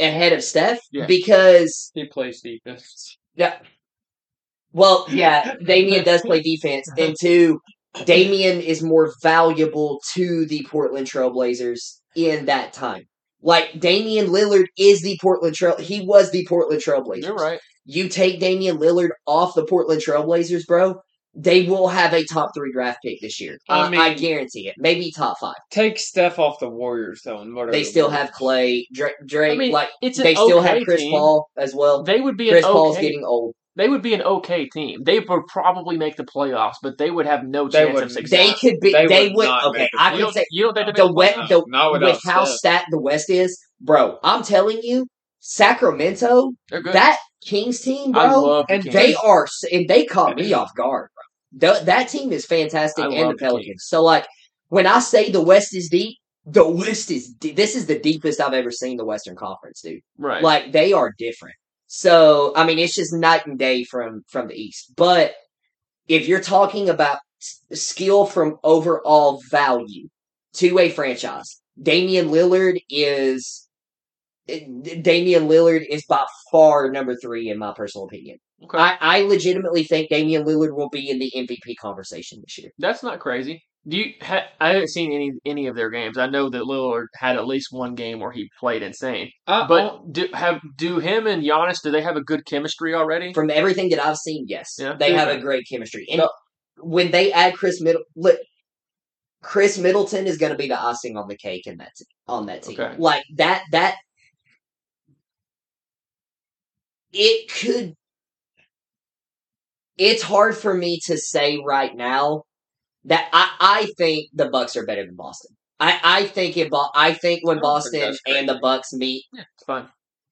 Ahead of Steph Yeah. because he plays defense. Yeah. Well, yeah, Damian does play defense, and two, Damian is more valuable to the Portland Trailblazers in that time. Like Damian Lillard is the Portland Trail. He was the Portland Trailblazers. You're right. You take Damian Lillard off the Portland Trailblazers, bro. They will have a top three draft pick this year. I I, I guarantee it. Maybe top five. Take Steph off the Warriors though, and whatever. They still have Klay, Drake. Drake I mean, like it's they still okay have Chris team. Paul as well. They would be Chris an Paul's getting old. They would be an okay team. They would probably make the playoffs, but they would have no They chance of wouldn't. success. They could be. They They, would would. Okay, make the I you could say you don't think they the make wet playoffs? the with how Steph. stat the West is, bro. I'm telling you, Sacramento, They're good. that Kings team, I bro, love the and Kings. they are, and they caught me off guard, bro. Th- that team is fantastic, I and the Pelicans. So, like, when I say the West is deep, the West is deep. This is the deepest I've ever seen the Western Conference, dude. right. Like, they are different. So, I mean, it's just night and day from from the East. But if you're talking about skill from overall value to a franchise, Damian Lillard is eh, Damian Lillard is by far number three in my personal opinion. Okay. I, I legitimately think Damian Lillard will be in the MVP conversation this year. That's not crazy. Do you? Ha- I haven't seen any any of their games. I know that Lillard had at least one game where he played insane. I, But oh. do have do him and Giannis? Do they have a good chemistry already? From everything that I've seen, yes, Yeah. they have a great chemistry. And No. when they add Chris Middle, look, Khris Middleton is going to be the icing on the cake in that t- on that team. Okay. Like that that it could. It's hard for me to say right now that I, I think the Bucks are better than Boston. I, I think it. I think when I don't think Boston and the. Bucks meet, Yeah, it's fine.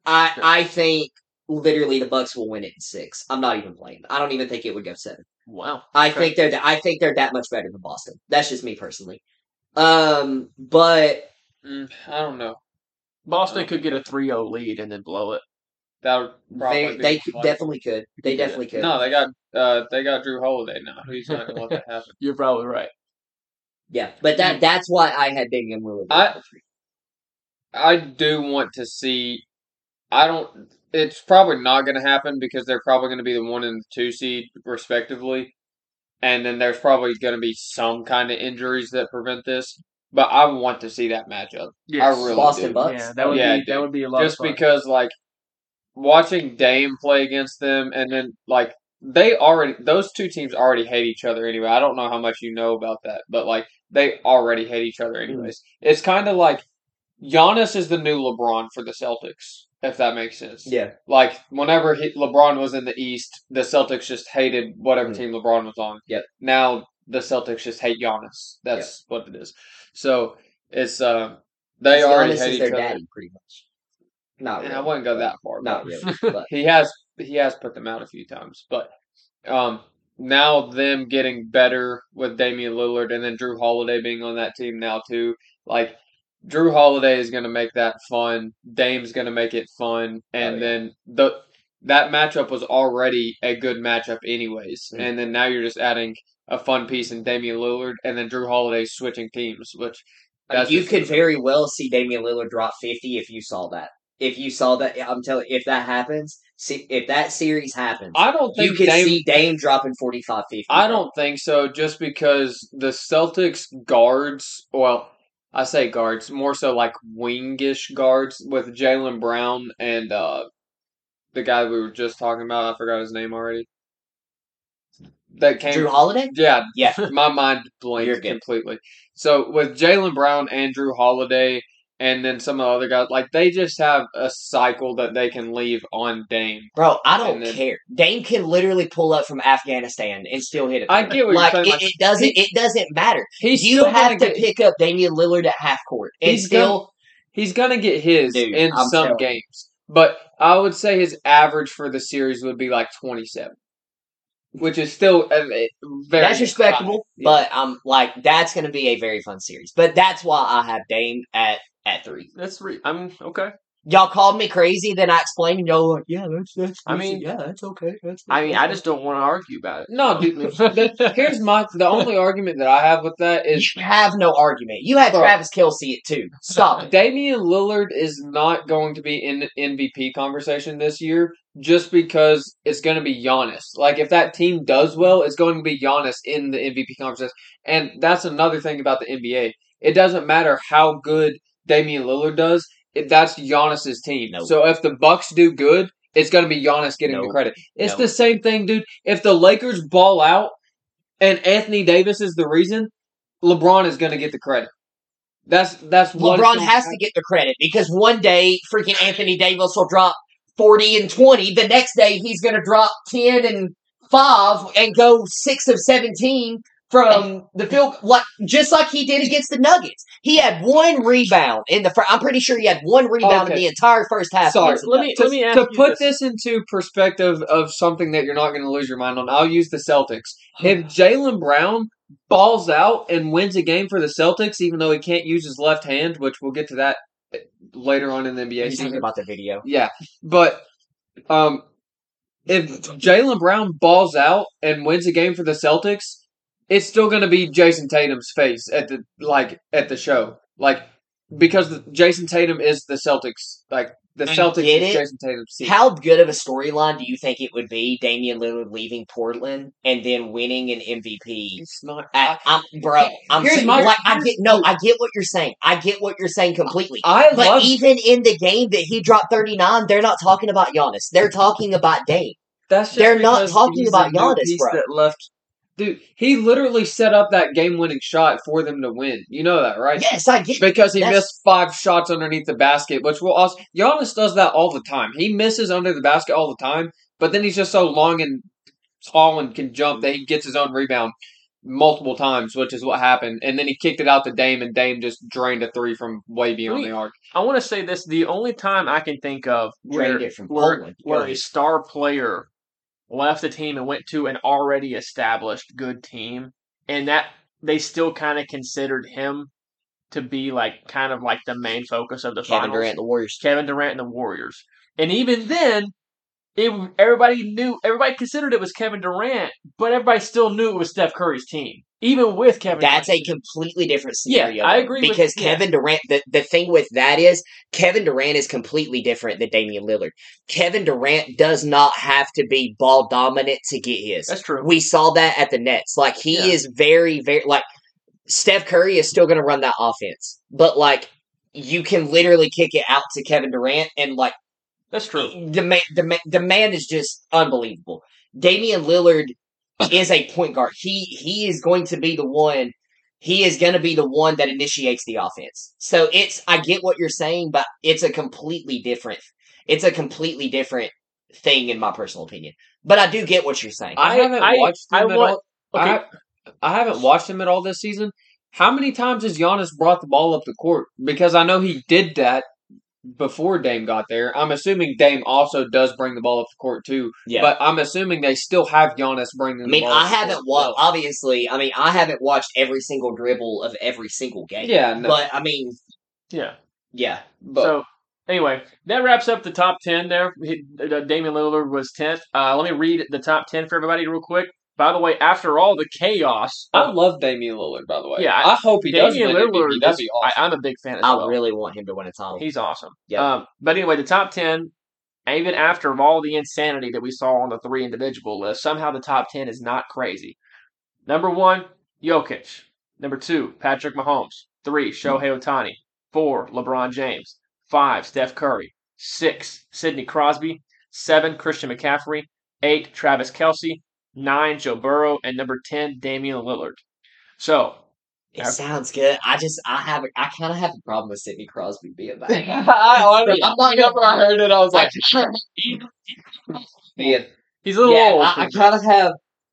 I Yeah. I think literally the Bucks will win it in six. I'm not even playing. I don't even think it would go seven. Wow. I Okay. think they're that. I think they're that much better than Boston. That's just me personally. Um, but Mm, I don't know. Boston could get a 3-0 lead and then blow it. That would probably they be they fun. definitely could. They Yeah. definitely could. No, they got uh, they got Jrue Holiday now. He's not gonna let that happen. You're probably right. Yeah, but that that's why I had Damian Lillard. I- I do want to see. I don't. It's probably not going to happen because they're probably going to be the one and the two seed respectively, and then there's probably going to be some kind of injuries that prevent this. But I want to see that matchup Yes. really Boston do. Bucks. Yeah, that would Yeah, be that would be a lot just of fun. because like watching Dame play against them, and then like they already those two teams already hate each other anyway. I don't know how much you know about that, but like they already hate each other anyways. It's kind of like Giannis is the new LeBron for the Celtics, if that makes sense. Yeah. Like whenever he, LeBron was in the East, the Celtics just hated whatever Mm. team LeBron was on. Yep. Now the Celtics just hate Giannis. That's what it is. So it's uh they Giannis already is hate each other. daddy, pretty much. Not really. I wouldn't go that far. Not really. But he has he has put them out a few times, but um, now them getting better with Damian Lillard and then Jrue Holiday being on that team now too. Like Jrue Holiday is going to make that fun. Dame's going to make it fun, and Oh, yeah. then the that matchup was already a good matchup anyways, Mm. and then now you're just adding a fun piece in Damian Lillard and then Jrue Holiday switching teams, which that's you could very well see Damian Lillard drop fifty if you saw that. If you saw that, I'm telling. If that happens, see, if that series happens, I don't think you can Dame, see Dame dropping 45, 50. I don't think so, just because the Celtics guards, well, I say guards, more so like wingish guards with Jaylen Brown and uh, the guy we were just talking about. I forgot his name already. That came. Jrue Holiday. yeah, Yeah, my mind blanked completely. So with Jaylen Brown, Andrew Holiday, and then some of the other guys, like they just have a cycle that they can leave on Dame. bro, I don't then- care. Dame can literally pull up from Afghanistan and still hit it. I get what like you're saying. it, like, it doesn't. It doesn't matter. he's you still have gonna get, pick up Damian Lillard at half court and He's still. He's gonna get his Dude, in I'm some games, but I would say his average for the series would be like twenty-seven, which is still very that's respectable, high. but I'm um, like that's going to be a very fun series. But that's why I have Dame at at three. That's three. I'm okay. Y'all called me crazy, then I explained, and y'all were like, "Yeah, that's that's." I mean- yeah, that's okay. That's I mean, I just don't want to argue about it. no, dude. the- here's my the only argument that I have with that is you have no argument. You had Bro. Travis Kelce it too. Stop it. Damian Lillard is not going to be in MVP conversation this year just because it's going to be Giannis. Like if that team does well, it's going to be Giannis in the MVP conversation. And that's another thing about the NBA. It doesn't matter how good Damian Lillard does. It, that's Giannis's team. Nope. So if the Bucks do good, it's going to be Giannis getting the credit. It's Nope. the same thing, dude. If the Lakers ball out and Anthony Davis is the reason, LeBron is going to get the credit. That's that's what LeBron has to get the credit because one day freaking Anthony Davis will drop forty and twenty. The next day he's going to drop ten and five and go six of seventeen from the field, like just like he did against the Nuggets. He had one rebound in the. Fir- I'm pretty sure he had one rebound in the entire first half. Sorry, let me- let me ask to you put this. this. into perspective of something that you're not going to lose your mind on, I'll use the Celtics. If Jaylen Brown balls out and wins a game for the Celtics, even though he can't use his left hand, which we'll get to that later on in the NBA You think about the video? Yeah, but um, if Jaylen Brown balls out and wins a game for the Celtics, it's still going to be Jayson Tatum's face at the like at the show, like because the, Jayson Tatum is the Celtics, like the I Celtics is. Jayson Tatum's team. How good of a storyline do you think it would be? Damian Lillard leaving Portland and then winning an MVP. It's not. I, I'm, bro, I'm saying, my- like, I get no, I get what you're saying. I get what you're saying completely. I But love. even in the game that he dropped 39, they're not talking about Giannis. They're talking about Dame. that's just they're not talking about Giannis, bro. That left. Dude, he literally set up that game-winning shot for them to win. You know that, right? Yes, I get. because he That's- missed five shots underneath the basket, which will also Giannis does that all the time. He misses under the basket all the time, but then he's just so long and tall and can jump that he gets his own rebound multiple times, which is what happened. And then he kicked it out to Dame, and Dame just drained a three from way beyond Let the arc. I want to say this: the only time I can think of where, it from where, where a star player left the team and went to an already established good team, and that they still kind of considered him to be like kind of like the main focus of the Kevin finals. Durant, the Warriors. Kevin Durant and the Warriors, and even then, it everybody knew everybody considered it was Kevin Durant, but everybody still knew it was Steph Curry's team, even with Kevin. That's a completely different scenario. Yeah. I agree with- Because yeah. Kevin Durant, the, the thing with that is, Kevin Durant is completely different than Damian Lillard. Kevin Durant does not have to be ball dominant to get his. That's true. We saw that at the Nets. Like, he Yeah. is very, very, like, Steph Curry is still going to run that offense. But, like, you can literally kick it out to Kevin Durant and, like, That's true. the man, the man, the man is just unbelievable. Damian Lillard is a point guard. He he is going to be the one. He is going to be the one that initiates the offense. So it's I get what you're saying, but it's a completely different. it's a completely different thing in my personal opinion. But I do get what you're saying. I, haven't I- watched I him at want- all. okay. I, I haven't watched him at all this season. How many times has Giannis brought the ball up the court? Because I know he did that before Dame got there. I'm assuming Dame also does bring the ball up the court too. Yeah. But I'm assuming they still have Giannis bringing. I mean, ball I haven't watched. Obviously, I mean, I haven't watched every single dribble of every single game. Yeah, no, But I mean, Yeah. yeah, but so anyway, that wraps up the top ten. There, uh, Damian Lillard was tenth. Uh, let me read the top ten for everybody real quick. By the way, after all the chaos, I of love Damian Lillard. By the way, Yeah, I, hope he does Damian win Lillard, That'd be awesome. I, I'm a big fan I well. really want him to win a title. He's awesome. Yeah. Um, but anyway, the top 10, even after all the insanity that we saw on the three individual list, somehow the top 10 is not crazy. Number one, Jokic. Number two, Patrick Mahomes. Three, Shohei Ohtani. Four, LeBron James. Five, Steph Curry. Six, Sidney Crosby. Seven, Christian McCaffrey. Eight, Travis Kelce. Nine, Joe Burrow. And number 10, Damian Lillard. So, It sounds good. I just, I have, I kind of have a problem with Sidney Crosby being back. I honestly, I'm not whenever I heard it, I was like, Man, he's a little yeah, old. I, I kind of have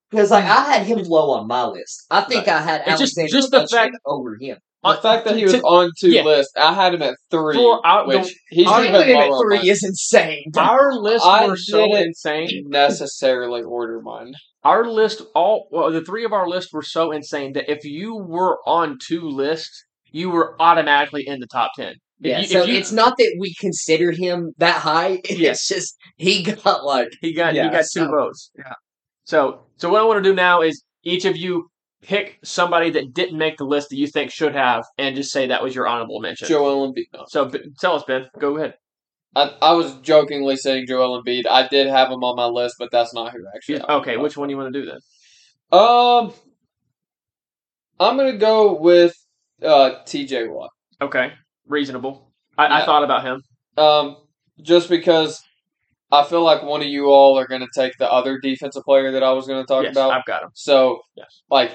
because like I had him low on my list. I think I had It's just- Alexander just the fact- over him. The fact that he was To- on two yeah. lists, I had him at three, For out- which he's I even Putting him at three is insane. Our lists I were so didn't- insane. necessarily order mine. Our list, all well, the three of our lists were so insane that if you were on two lists, you were automatically in the top ten. If Yeah, you- so you- it's not that we considered him that high. It's Yeah. just he got like he got Yeah, he got two so- votes. Yeah. So so what I want to do now is each of you pick somebody that didn't make the list that you think should have, and just say that was your honorable mention. Joel Embiid. No. So B- tell us, Ben. Go ahead. I, I was jokingly saying Joel Embiid. I did have him on my list, but that's not who actually. I Okay, which one do you want to do then? Um, I'm gonna go with uh T.J. Watt. Okay, reasonable. I, I thought about him. Um, just because I feel like one of you all are gonna take the other defensive player that I was gonna talk yes, about. I've got him. So, Yes. like,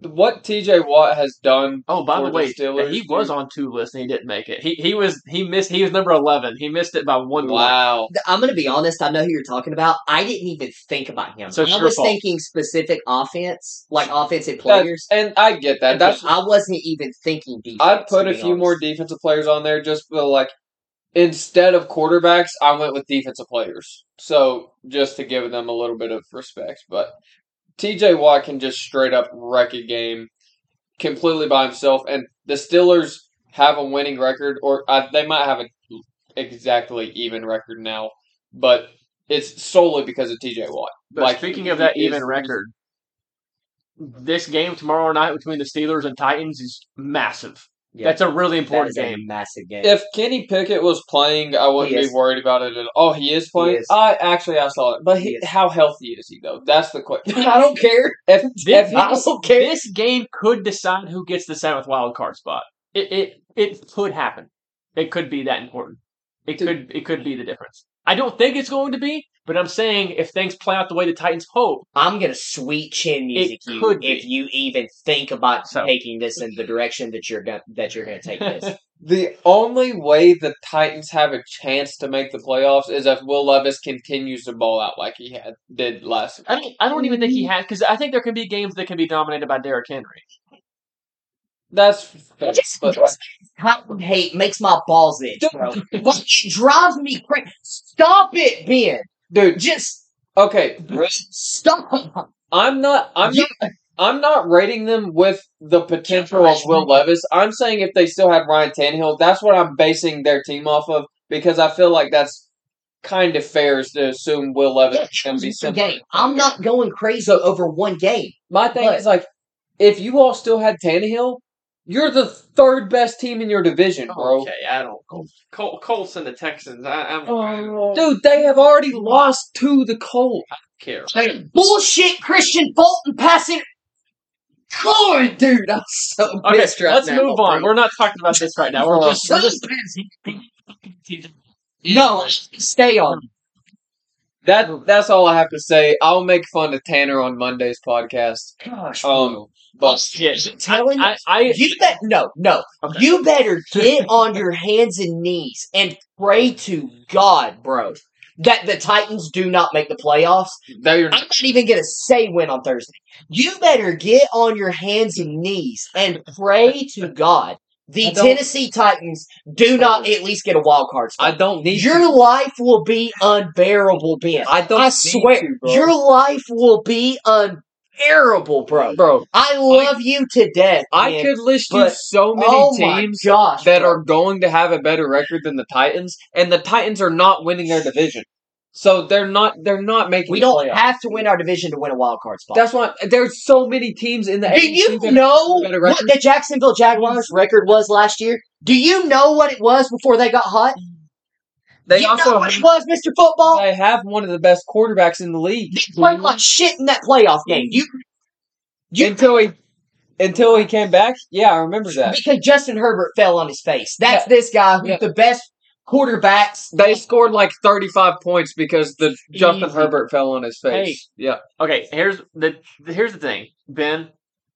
what T.J. Watt has done. Oh, by for the way, Steelers, he was on two lists and he didn't make it. He he was he missed he was number eleven. He missed it by one point. Wow. I'm gonna be honest. I know who you're talking about. I didn't even think about him. So it's I was fault. thinking specific offense, like offensive That- players. and I get that. That's I wasn't even thinking defense. I'd put a be few more defensive players on there just for like instead of quarterbacks, I went with defensive players. So just to give them a little bit of respect. But TJ Watt can just straight up wreck a game completely by himself. And the Steelers have a winning record, or uh, they might have an exactly even record now, but it's solely because of TJ Watt. But Like, speaking of that even record, this game tomorrow night between the Steelers and Titans is massive. Yeah, That's a really that important is a game. massive game. If Kenny Pickett was playing, I wouldn't be worried about it at all. Oh, he is playing. is. I actually I saw it, but He he, how healthy is he though? That's the question. I don't care. If This, if he I don't care. this game could decide who gets the seventh wild card spot. It it it could happen. It could be that important. It could it could be the difference. I don't think it's going to be, but I'm saying if things play out the way the Titans hope, I'm gonna sweet chin music you could be. if you even think about So- taking this in the direction that you're gonna that you're gonna take this. the only way the Titans have a chance to make the playoffs is if Will Levis continues to ball out like he had did last. I don't I don't even think he mm-hmm. has because I think there can be games that can be dominated by Derrick Henry. That's fair, Just, but just hate makes my balls itch, bro. What drives me crazy? Stop it, Ben. Dude, Just okay, stop. I'm not. I'm You- not. I'm not rating them with the potential of Will Levis. I'm saying if they still had Ryan Tannehill, that's what I'm basing their team off of because I feel like that's kind of fair is to assume Will Levis Yeah, to be similar. game. I'm not going crazy over one game. My thing But- is like, if you all still had Tannehill, you're the third best team in your division, bro. Okay, I don't. Col- Colts and the Texans. I, I'm Oh. Dude, they have already lost to the Colts. I don't care. Bullshit, Christian Fulton passing. God, dude, I'm so Okay, pissed right let's now, move on. bro. We're not talking about this right now. We're just, we're just No, stay on. That that's all I have to say. I'll make fun of Tanner on Monday's podcast. Gosh, Um, but Yeah, telling I, I, I you bet no, no. Okay. You better get on your hands and knees and pray to God, bro, that the Titans do not make the playoffs. they're I'm not even gonna say win on Thursday. You better get on your hands and knees and pray to God. The Tennessee Titans do not at least get a wild card I don't need Your to. life will be unbearable, Ben. I don't. I need swear, to, bro. your life will be unbearable, bro. bro. I love you to death. I man. could list you so many oh teams gosh, that bro. are going to have a better record than the Titans, and the Titans are not winning their division. So they're not. They're not making. We don't playoffs. have to win our division to win a wild card spot. That's why there's so many teams in the. Do AFC you that know have a better what the Jacksonville Jaguars record was last year? Do you know what it was before they got hot? They you also know what it was, Mister Football. they have one of the best quarterbacks in the league. They played like shit in that playoff game. You, you until he until he came back. Yeah, I remember that. because Justin Herbert fell on his face. That's this guy who's Yeah. the best quarterbacks. They scored like 35 points because the Justin Easy. Herbert fell on his face. Yeah. okay. Here's the here's the thing, Ben.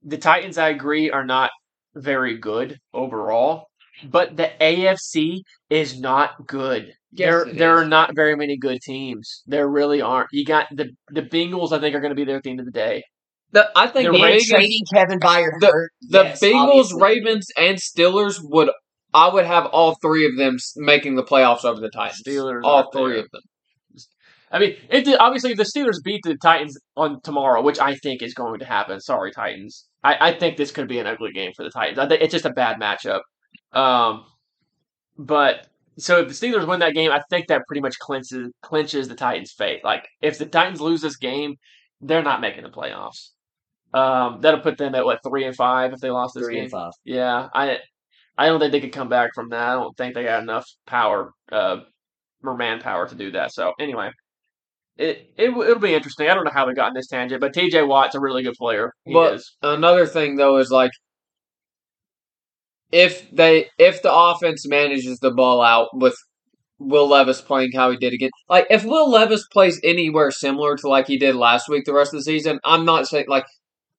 The Titans, I agree, are not very good overall, but the AFC is not good. There, it there is. are not very many good teams. There really aren't. You got the the Bengals. I think are going to be there at the end of the day. The, I think The the, Ravens- trading Kevin Byard the, the Yes, Bengals, obviously. Ravens, and Steelers would. I would have all three of them making the playoffs over the Titans. Steelers all three there. of them. I mean, if the, obviously if the Steelers beat the Titans on tomorrow, which I think is going to happen. Sorry, Titans. I, I think this could be an ugly game for the Titans. I think it's just a bad matchup. Um, but so if the Steelers win that game, I think that pretty much clinches clinches the Titans' fate. Like if the Titans lose this game, they're not making the playoffs. Um, that'll put them at what three and five if they lost this Three game. and five. Yeah, I I don't think they could come back from that. I don't think they got enough power, uh, or manpower to do that. So anyway, it it it'll be interesting. I don't know how they got in this tangent, but T.J. Watt's a really good player. He But- is. Another thing though is like if they if the offense manages the ball out with Will Levis playing how he did again, like if Will Levis plays anywhere similar to like he did last week, the rest of the season, I'm not saying like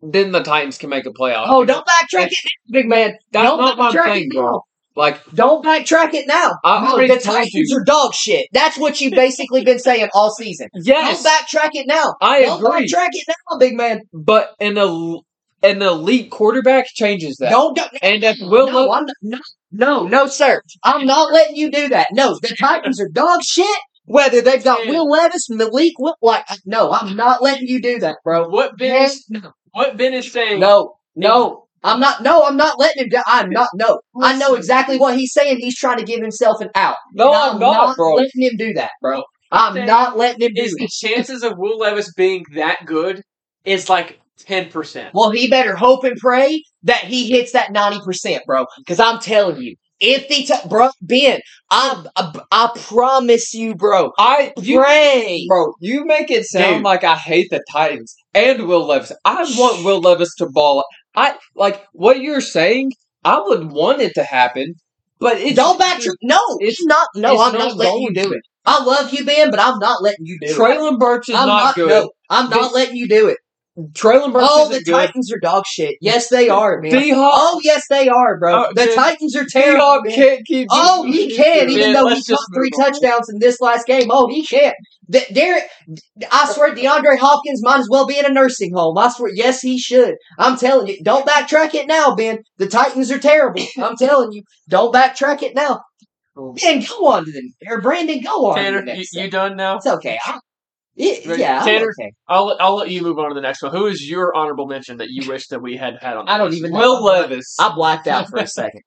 then the Titans can make a playoff. Oh, don't backtrack it, big man. That's don't not backtrack it bro. now. Like Don't backtrack it now. No, the Titans you. are dog shit. That's what you've basically been saying all season. yes, Don't backtrack it now. I Don't agree. backtrack it now, big man. but in el- an elite quarterback changes that. Don't. don't And if Will no, Levis, I'm not, no, no, no, sir. I'm not letting you do that. No, the Titans are dog shit. Whether they've got. Will Levis, Malik, Will, like, no, I'm not letting you do that, bro. What Ben is what Ben is saying? No, no, I'm not. No, I'm not letting him. Do, I'm not. No, I know exactly what he's saying. He's trying to give himself an out. no, And I'm not, bro. letting him do that, bro. No, I'm not letting him do the chances of Will Levis being that good is like ten percent. Well, he better hope and pray that he hits that ninety percent, bro. Because I'm telling you, if the t- bro Ben, I, I I promise you, bro. I you Pray. Bro, you make it sound Dude. like I hate the Titans and Will Levis. I want Will Levis to ball. I like what you're saying. I would want it to happen, but it's Don't back. Your, no, it's- it's not. No, it's I'm not not letting you do it. I love you, Ben, but I'm not letting you do it. Treylon Burks is I'm not, good. No, I'm not The- letting you do it. Treylon Burks Oh, the isn't good. Titans are dog shit. Yes, they are, man. D Hop, Oh, yes, they are, bro. Oh, the dude. Titans are D terrible. Hop man. can't keep. Oh, he can, even Man, though he let's caught just three on. touchdowns in this last game. Oh, he can't. The, Derek, I swear, DeAndre Hopkins might as well be in a nursing home. I swear, yes, he should. I'm telling you, don't backtrack it now, Ben. The Titans are terrible. I'm telling you, don't backtrack it now. Oh, ben, go on to the or Brandon, go on. to Tanner, the you, next you segment. done now? It's okay. I, it, Ready? yeah, Tanner? okay. I'll I'll let you move on to the next one. Who is your honorable mention that you wish that we had had on? I don't list? even know. Will Levis. I blacked out for a second.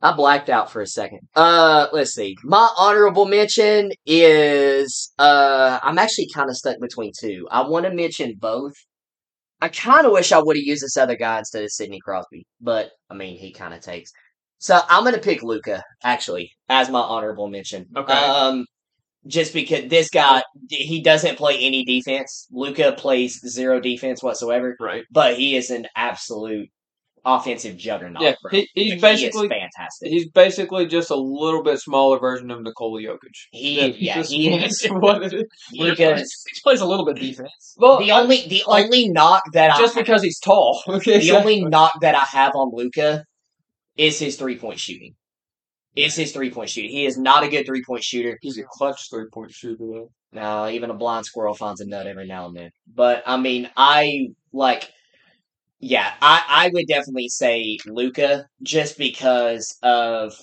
I blacked out for a second. Uh, let's see. My honorable mention is uh, I'm actually kind of stuck between two. I want to mention both. I kind of wish I would have used this other guy instead of Sidney Crosby, but I mean he kind of takes. So I'm gonna pick Luka actually as my honorable mention. Okay. Um, just because this guy he doesn't play any defense. Luka plays zero defense whatsoever Right. but he is an absolute offensive juggernaut. Yeah, he- he's Like, basically- he is fantastic. He's basically just a little bit smaller version of Nikola Jokic. He- That's yeah, just he what- is. what it is. Luka's He plays a little bit defense. Well, the only the like, only knock that just I because he's tall. Okay, the so- only knock that I have on Luka is his three point shooting. Is his three point shooting. He is not a good three point shooter. he's a clutch three point shooter though. No, even a blind squirrel finds a nut every now and then. But I mean, I like, yeah, I I would definitely say Luka just because of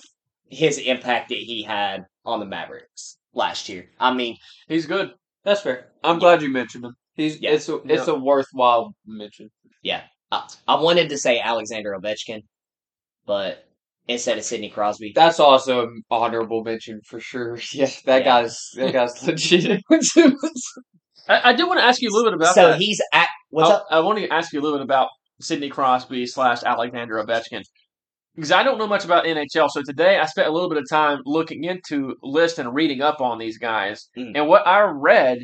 his impact that he had on the Mavericks last year. I mean, He's good. That's fair. I'm glad you mentioned him. He's Yeah. it's a it's a worthwhile mention. I, I wanted to say Alexander Ovechkin, but instead of Sidney Crosby, That's also an honorable mention for sure. Yeah, that Yeah. guy's that guy's legit. I, I do want to ask you a little bit about so that. he's at what's I, up? I want to ask you a little bit about Sidney Crosby slash Alexander Ovechkin because I don't know much about NHL. So today I spent a little bit of time looking into list and reading up on these guys. Mm. And what I read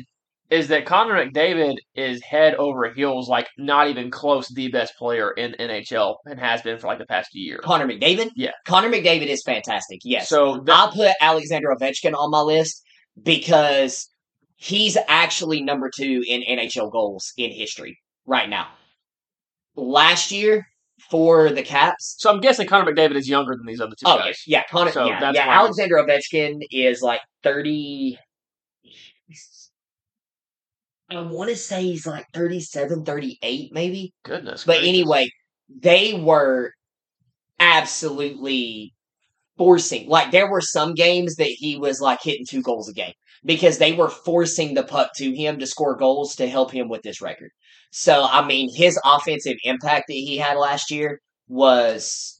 is that Connor McDavid is head over heels, like not even close, the best player in NHL and has been for like the past year. Connor McDavid. Yeah. Connor McDavid is fantastic. Yes, So that, I'll put Alexander Ovechkin on my list because he's actually number two in NHL goals in history right now. Last year for the Caps. so I'm guessing Connor McDavid is younger than these other two Oh guys. yeah, yeah, Connor. So yeah, yeah. Alexander Ovechkin is like thirty. I want to say he's like 37, 38 maybe. Goodness. But gracious. anyway, they were absolutely forcing. Like there were some games that he was like hitting two goals a game because they were forcing the puck to him to score goals to help him with this record. So I mean, his offensive impact that he had last year was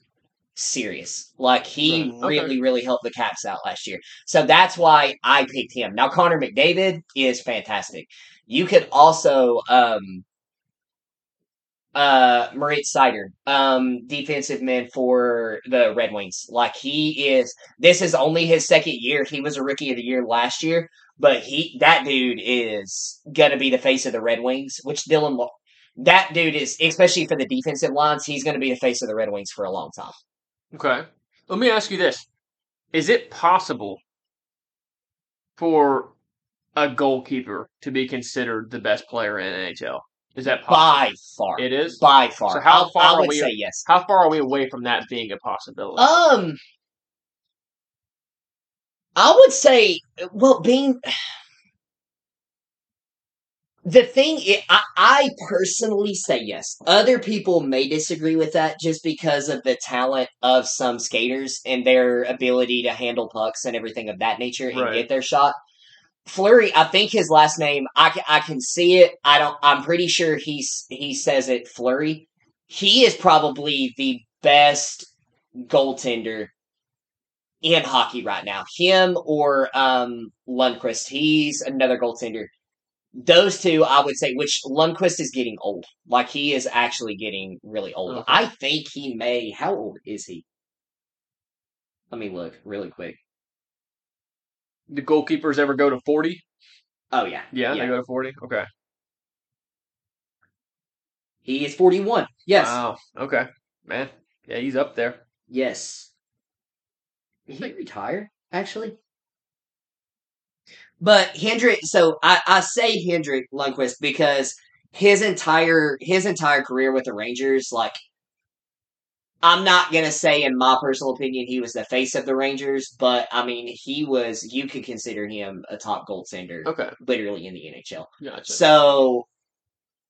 serious. Like he Right, okay. really, really helped the Caps out last year. So that's why I picked him. Now Connor McDavid is fantastic. You could also um uh Moritz Seider, um, defensive man for the Red Wings. Like he is this is only his second year. He was a rookie of the year last year, but he that dude is gonna be the face of the Red Wings, which Dylan that dude is especially for the defensive lines, he's gonna be the face of the Red Wings for a long time. Okay. Let me ask you this. Is it possible for a goalkeeper to be considered the best player in NHL? Is that possible? By far. It is? By far. So how far I, are would we- say yes. How far are we away from that being a possibility? Um, I would say, well, being the thing, i I, I personally say yes. Other people may disagree with that just because of the talent of some skaters and their ability to handle pucks and everything of that nature and Right. get their shot. Fleury, I think his last name, I, ca- I can see it. I don't. I'm pretty sure he's he says it Fleury. He is probably the best goaltender in hockey right now. Him or um Lundqvist. He's another goaltender. Those two, I would say, which Lundqvist is getting old. Like he is actually getting really old. Okay. I think he may. How old is he? Let me look really quick. Do goalkeepers ever go to 40? Oh yeah, Yeah, they go to 40? Okay. He is 41. Yes. Wow. Okay. Man. Yeah, he's up there. Yes. He may retire, actually. But Henrik, so I, I say Henrik Lundqvist because his entire his entire career with the Rangers, like I'm not gonna say in my personal opinion he was the face of the Rangers, but I mean he was you could consider him a top goaltender Okay. literally in the NHL. Gotcha. So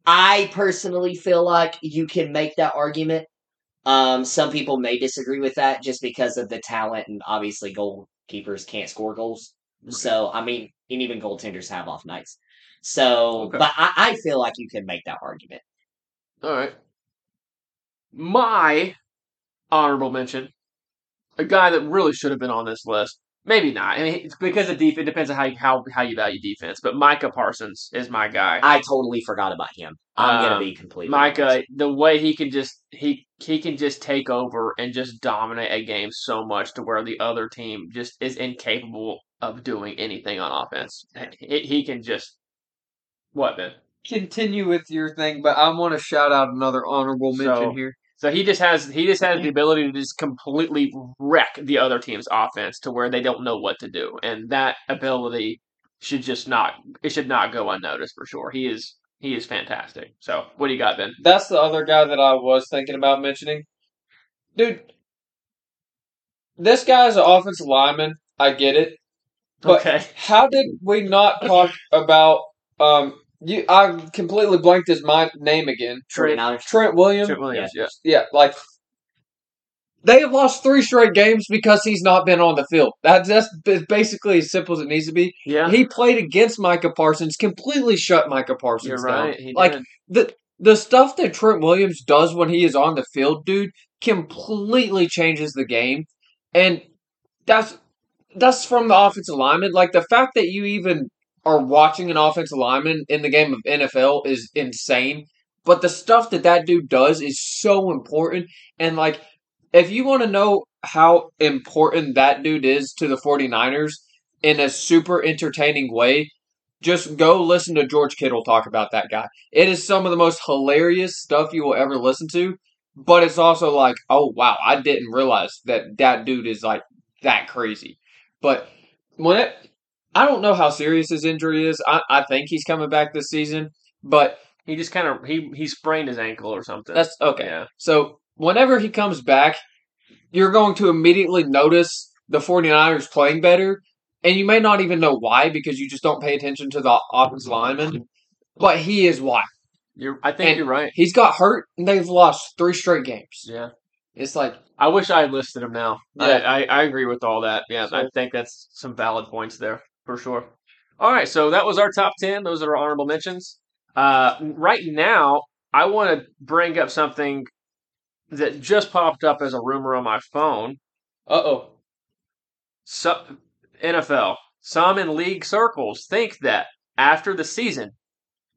I personally feel like you can make that argument. Um, some people may disagree with that just because of the talent, and obviously goalkeepers can't score goals. So I mean, and even goaltenders have off nights. So, Okay. but I, I feel like you can make that argument. All right. My honorable mention, a guy that really should have been on this list. Maybe not. I mean, it's because of def- it depends on how you, how how you value defense. But Micah Parsons is my guy. I totally forgot about him. I'm gonna Um, be completely honest. Micah, the way he can just he he can just take over and just dominate a game so much to where the other team just is incapable of doing anything on offense. He, he can just what Ben? Continue with your thing, but I want to shout out another honorable mention So- here. So he just has he just has the ability to just completely wreck the other team's offense to where they don't know what to do, and that ability should just not it should not go unnoticed for sure. He is he is fantastic. So what do you got, Ben? That's the other guy that I was thinking about mentioning. Dude, this guy's an offensive lineman. I get it. But okay, how did we not talk about um you I completely blanked his mind name again. Trent, 49ers. Trent Williams. Trent Williams, yeah. Yeah, like they have lost three straight games because he's not been on the field. That's that's basically as simple as it needs to be. yeah, He played against Micah Parsons, completely shut Micah Parsons you're down. right. He Like did. the the stuff that Trent Williams does when he is on the field, dude, completely changes the game. And that's that's from the offensive lineman. Like the fact that you even are watching an offensive lineman in the game of NFL is insane. But the stuff that that dude does is so important. And like, if you want to know how important that dude is to the 49ers in a super entertaining way, just go listen to George Kittle talk about that guy. It is some of the most hilarious stuff you will ever listen to. But it's also like, oh wow, I didn't realize that that dude is like that crazy. But when it, I don't know how serious his injury is. I, I think he's coming back this season, but He just kind of he he sprained his ankle or something. that's okay. Yeah. So whenever he comes back, you're going to immediately notice the 49ers playing better, and you may not even know why because you just don't pay attention to the offensive lineman. But he is why. You're, I think And- you're right. He's got hurt and they've lost three straight games. Yeah. It's like I wish I had listed him now. I, Yeah. I, I agree with all that. Yeah, I think that's some valid points there for sure. All right, so that was our top 10. Those are our honorable mentions. Uh, right now, I want to bring up something that just popped up as a rumor on my phone. uh oh. So, NFL, some in league circles think that after the season,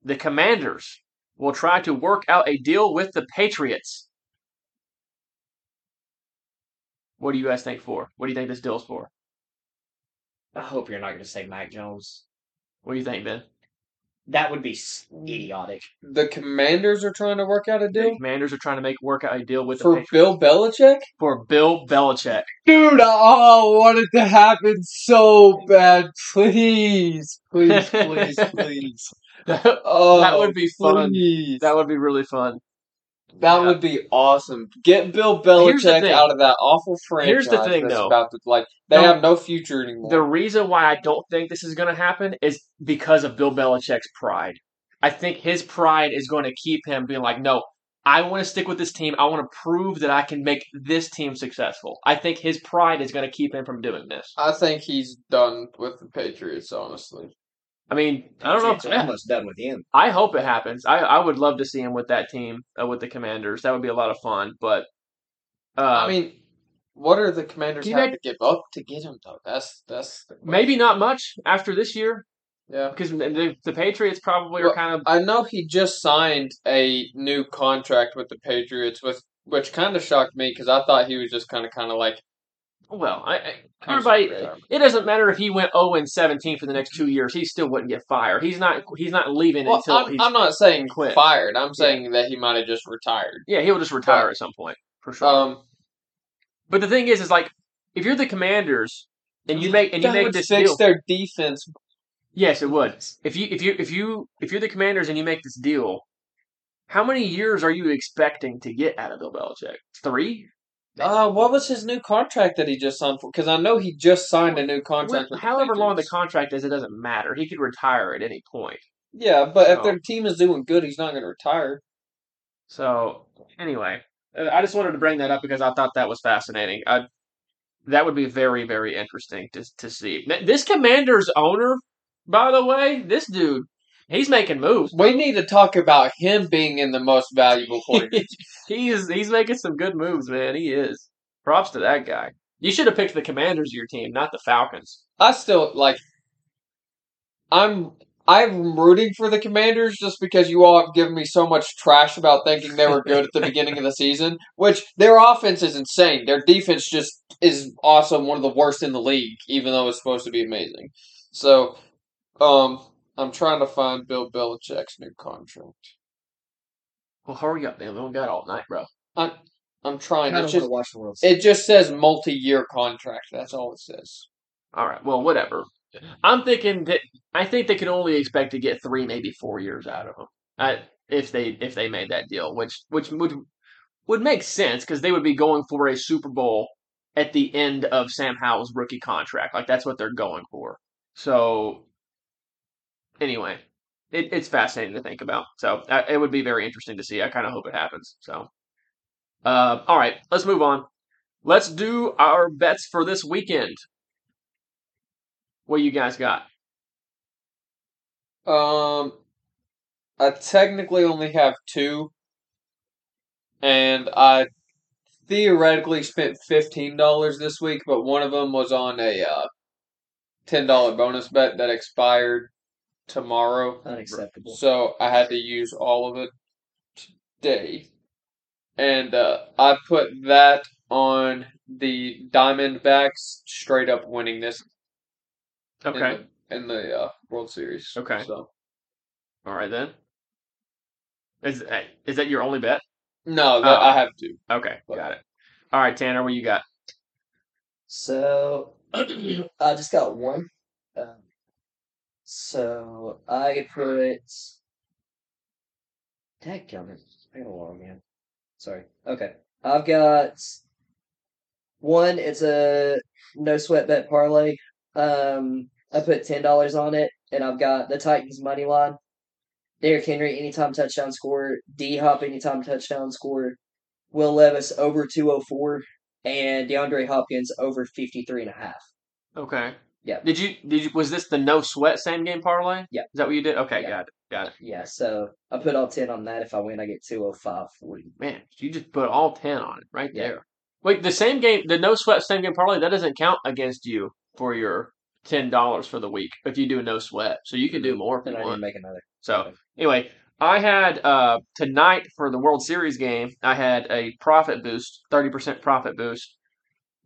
the Commanders will try to work out a deal with the Patriots. What do you guys think for? What do you think this deal's for? I hope you're not going to say Mac Jones. What do you think, Ben? That would be s- idiotic. The commanders are trying to work out a The deal Commanders are trying to make work out a deal with for Patriots Bill Belichick? for Bill Belichick. Dude, oh, I want it to happen so bad. Please. Please, please, please. that Oh, would be fun. please. That would be really fun. That Yeah. would be awesome. Get Bill Belichick out of that awful franchise. Here's the thing, though. About to, like they No. have no future anymore. The reason why I don't think this is going to happen is because of Bill Belichick's pride. I think his pride is going to keep him being like, no, I want to stick with this team. I want to prove that I can make this team successful. I think his pride is going to keep him from doing this. I think he's done with the Patriots. Honestly, I mean, I don't know. It's almost done with him. I hope it happens. I, I would love to see him with that team, uh, with the Commanders. That would be a lot of fun. But uh, I mean, what are the Commanders Can have make- to give up to get him though? That's that's the maybe not much after this year Yeah, because the, the Patriots probably Well, are kind of I know he just signed a new contract with the Patriots, with which kind of shocked me because I thought he was just kind of kind of like well. I, I, everybody, it doesn't matter if he went zero and seventeen for the next two years. He still wouldn't get fired. He's not. He's not leaving Well, until I'm, he's. I'm not saying quit. fired. I'm saying that he might have just retired. yeah, he'll just retire at some point for sure. Um, but the thing is, is like if you're the Commanders and you make and you make this fix deal. their defense. Yes, it would. If you if you if you if you're the Commanders and you make this deal, how many years are you expecting to get out of Bill Belichick? Three? Uh, what was his new contract that he just signed for? Because I know he just signed a new contract. with the However long the contract is, it doesn't matter. He could retire at any point. Yeah, but if their team is doing good, he's not going to retire. So anyway, I just wanted to bring that up because I thought that was fascinating. I, that would be very very interesting to to see. This Commanders owner, by the way, this dude, he's making moves. We need to talk about him being in the most valuable player. he's he's making some good moves, man. He is. Props to that guy. You should have picked the Commanders of your team, not the Falcons. I still like. I'm I'm rooting for the Commanders just because you all have given me so much trash about thinking they were good at the beginning of the season. Which their offense is insane. Their defense just is also one of the worst in the league, even though it's supposed to be amazing. So, um, I'm trying to find Bill Belichick's new contract. Well, hurry up, man. We don't got all night, bro. I I'm trying. I trying. don't want just to watch the World Series. it just says multi-year contract. That's all it says. All right. Well, whatever. I'm thinking that I think they can only expect to get three, maybe four years out of him. I, if they if they made that deal, which which would would make sense because they would be going for a Super Bowl at the end of Sam Howell's rookie contract. Like that's what they're going for. So anyway, it, it's fascinating to think about. So uh, it would be very interesting to see. I kind of hope it happens. So, uh, all right, let's move on. Let's do our bets for this weekend. What you guys got? Um, I technically only have two, and I theoretically spent fifteen dollars this week, but one of them was on a uh, ten dollar bonus bet that expired tomorrow, Unacceptable. so I had to use all of it today, and uh, I put that on the Diamondbacks straight up winning this in Okay. the, in the uh, World Series. Okay. So All right then. Is uh, is that your only bet? no, that Oh. I have to. Okay, got it. All right, Tanner, what you got? So I just got one. Um, so I put. that Dadgummit. I got a log in. Sorry. Okay. I've got one. It's a no sweat bet parlay. Um, I put ten dollars on it, and I've got the Titans money line. Derrick Henry anytime touchdown score. D Hop anytime touchdown score. Will Levis over two oh four, and DeAndre Hopkins over fifty three and a half. Okay. Yeah. Did you did you was this the no sweat same game parlay? Yeah. Is that what you did? Okay, Yeah. got it. Got it. Yeah, so I put all ten on that. If I win, I get two oh five forty. Man, you just put all ten on it right Yeah. there. Wait, the same game, the no sweat same game parlay that doesn't count against you for your ten dollars for the week if you do no sweat. So you can do more if Then you I want. make another. So anyway, I had uh tonight for the World Series game. I had a profit boost, thirty percent profit boost,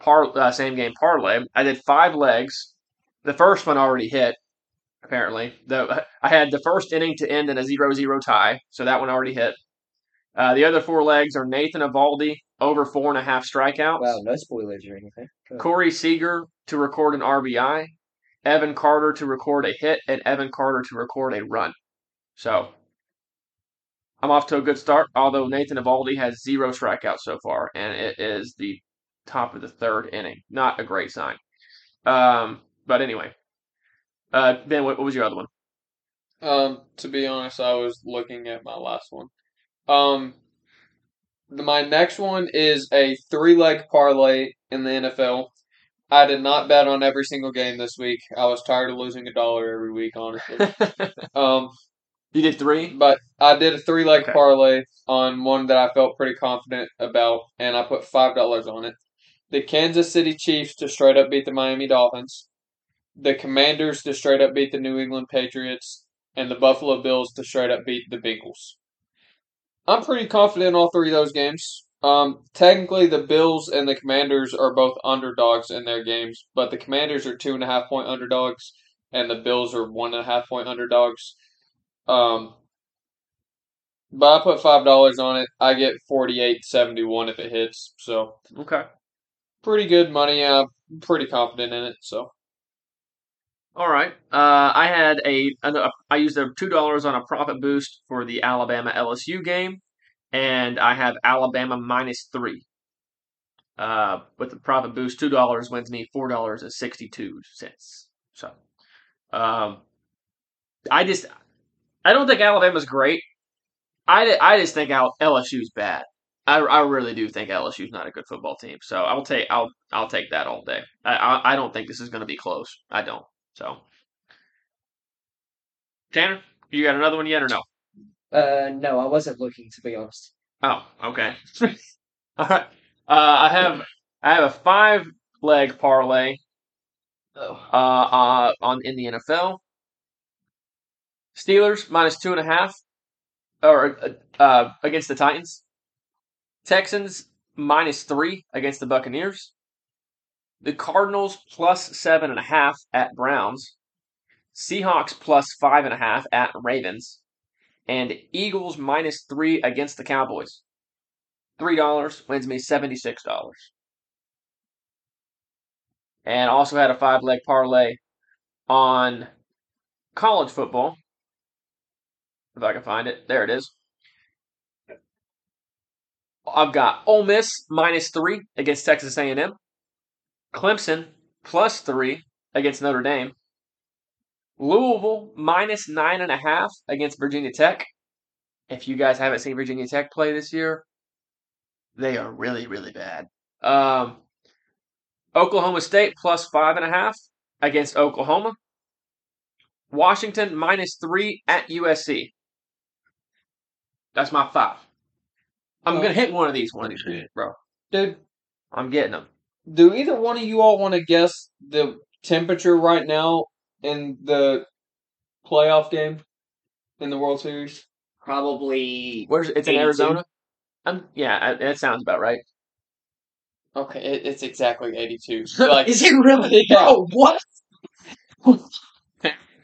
par uh, same game parlay. I did five legs. The first one already hit. Apparently, the I had the first inning to end in a 0-0 tie, so that one already hit. Uh, the other four legs are Nathan Eovaldi over four and a half strikeouts. Wow, no spoilers or anything. Corey Seager to record an RBI, Evan Carter to record a hit, and Evan Carter to record a run. So I'm off to a good start, although Nathan Eovaldi has zero strikeouts so far, and it is the top of the third inning. Not a great sign. Um, but anyway, uh, Ben, what, what was your other one? Um, to be honest, I was looking at my last one. Um, the, my next one is a three leg parlay in the NFL. I did not bet on every single game this week. I was tired of losing a dollar every week, honestly. um, you did three? but I did a three leg Okay. parlay on one that I felt pretty confident about, and I put five dollars on it. The Kansas City Chiefs to straight up beat the Miami Dolphins, the Commanders to straight up beat the New England Patriots, and the Buffalo Bills to straight up beat the Bengals. I'm pretty confident in all three of those games. Um, technically, the Bills and the Commanders are both underdogs in their games, but the Commanders are two and a half point underdogs, and the Bills are one and a half point underdogs. Um, but I put five dollars on it. I get forty eight seventy one if it hits. So Okay. pretty good money. I'm pretty confident in it. So All right. Uh, I had a, a I used a two dollars on a profit boost for the Alabama LSU game, and I have Alabama minus three. Uh, with the profit boost, two dollars wins me four dollars and sixty two cents. So, um, I just I don't think Alabama's great. I, I just think LSU's bad. I, I really do think LSU's not a good football team. So I'll take I'll I'll take that all day. I I, I don't think this is going to be close. I don't. So, Tanner, you got another one yet or no? Uh, no, I wasn't looking to be honest. Oh, okay. All right. Uh, I have I have a five leg parlay Oh, uh, uh, on in the NFL. Steelers minus two and a half, or uh, uh, against the Titans. Texans minus three against the Buccaneers. The Cardinals plus seven and a half at Browns. Seahawks plus five and a half at Ravens. And Eagles minus three against the Cowboys. three dollars wins me seventy six dollars. And also had a five leg parlay on college football. If I can find it, there it is. I've got Ole Miss minus three against Texas A&M, Clemson plus three against Notre Dame, Louisville minus nine and a half against Virginia Tech. If you guys haven't seen Virginia Tech play this year, they are really, really bad. Um, Oklahoma State plus five and a half against Oklahoma. Washington minus three at USC. That's my five. I'm Well- gonna hit one of these one of these bro. Dude, I'm getting them. Do either one of you all want to guess the temperature right now in the playoff game in the World Series? Probably. Where's it's in Arizona? Um, yeah, I- that sounds about right. Okay, it, it's exactly 82. Like, Is it really? Yeah. Bro, what?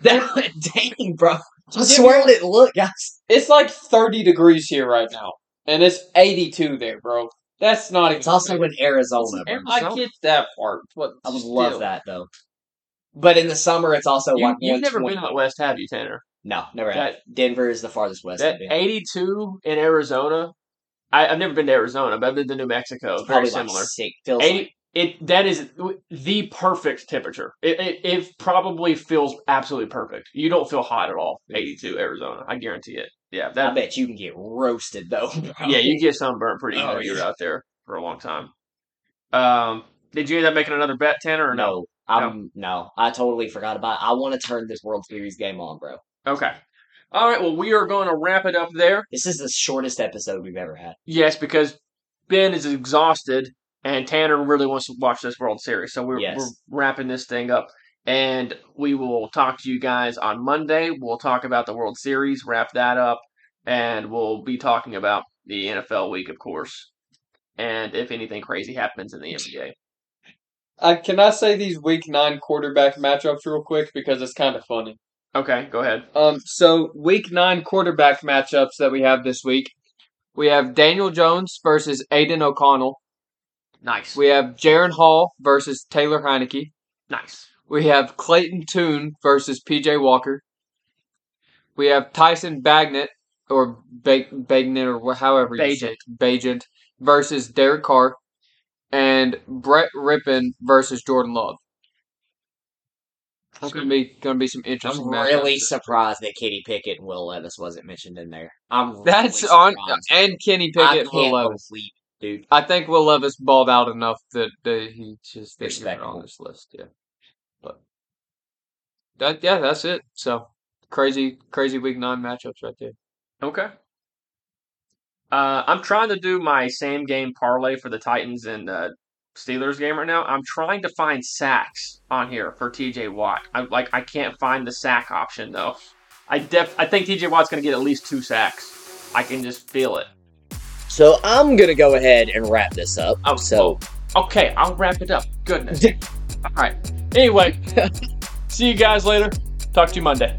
that, dang, bro. I swear you- it didn't look, guys. it's like 30 degrees here right now, and it's 82 there, bro. That's not even. It's also in Arizona. I get that part, but I would still. love that, though. But in the summer, it's also You, like you've never been out west, have you, Tanner? No, never That- have. Denver is the farthest west. That 82 in Arizona. I, I've never been to Arizona, but I've been to New Mexico. It's Very probably like similar. sick. Feels 80, like it that is the perfect temperature. It, it it probably feels absolutely perfect. You don't feel hot at all. 82 Arizona, I guarantee it. Yeah, I bet you can get roasted though. Bro. yeah, you get sunburnt pretty Oh, yeah. out there for a long time. Um, did you end up making another bet, Tanner, or no? no, I'm no. I totally forgot about. It. I want to turn this World Series game on, bro. Okay. All right. Well, we are going to wrap it up there. This is the shortest episode we've ever had. Yes, because Ben is exhausted and Tanner really wants to watch this World Series. So we're, Yes. we're wrapping this thing up. And we will talk to you guys on Monday. We'll talk about the World Series, wrap that up, and we'll be talking about the NFL week, of course. And if anything crazy happens in the NBA. Uh, can I say these Week Nine quarterback matchups real quick because it's kind of funny. Okay, go ahead. Um, so Week Nine quarterback matchups that we have this week, we have Daniel Jones versus Aidan O'Connell. Nice. We have Jaren Hall versus Taylor Heinicke. nice. We have Clayton Tune versus PJ Walker. We have Tyson Bagnett or ba- Bagnet or wh- however you say it, Bagent versus Derek Carr, and Brett Rypien versus Jordan Love. It's gonna be gonna be some interesting. I'm matchups. really surprised that Kenny Pickett and Will Levis wasn't mentioned in there. I'm That's really on and Kenny Pickett, Will can't Levis. believe, dude. I think Will Levis balled out enough that, that he just didn't get on this list. Yeah, that yeah, that's it. So crazy, crazy week nine matchups right there. Okay. Uh, I'm trying to do my same game parlay for the Titans and uh, Steelers game right now. I'm trying to find sacks on here for TJ Watt. I like I can't find the sack option though. I def I think TJ Watt's going to get at least two sacks. I can just feel it. So I'm gonna go ahead and wrap this up. Oh, so Okay, I'll wrap it up. Goodness. All right. Anyway, see you guys later. Talk to you Monday.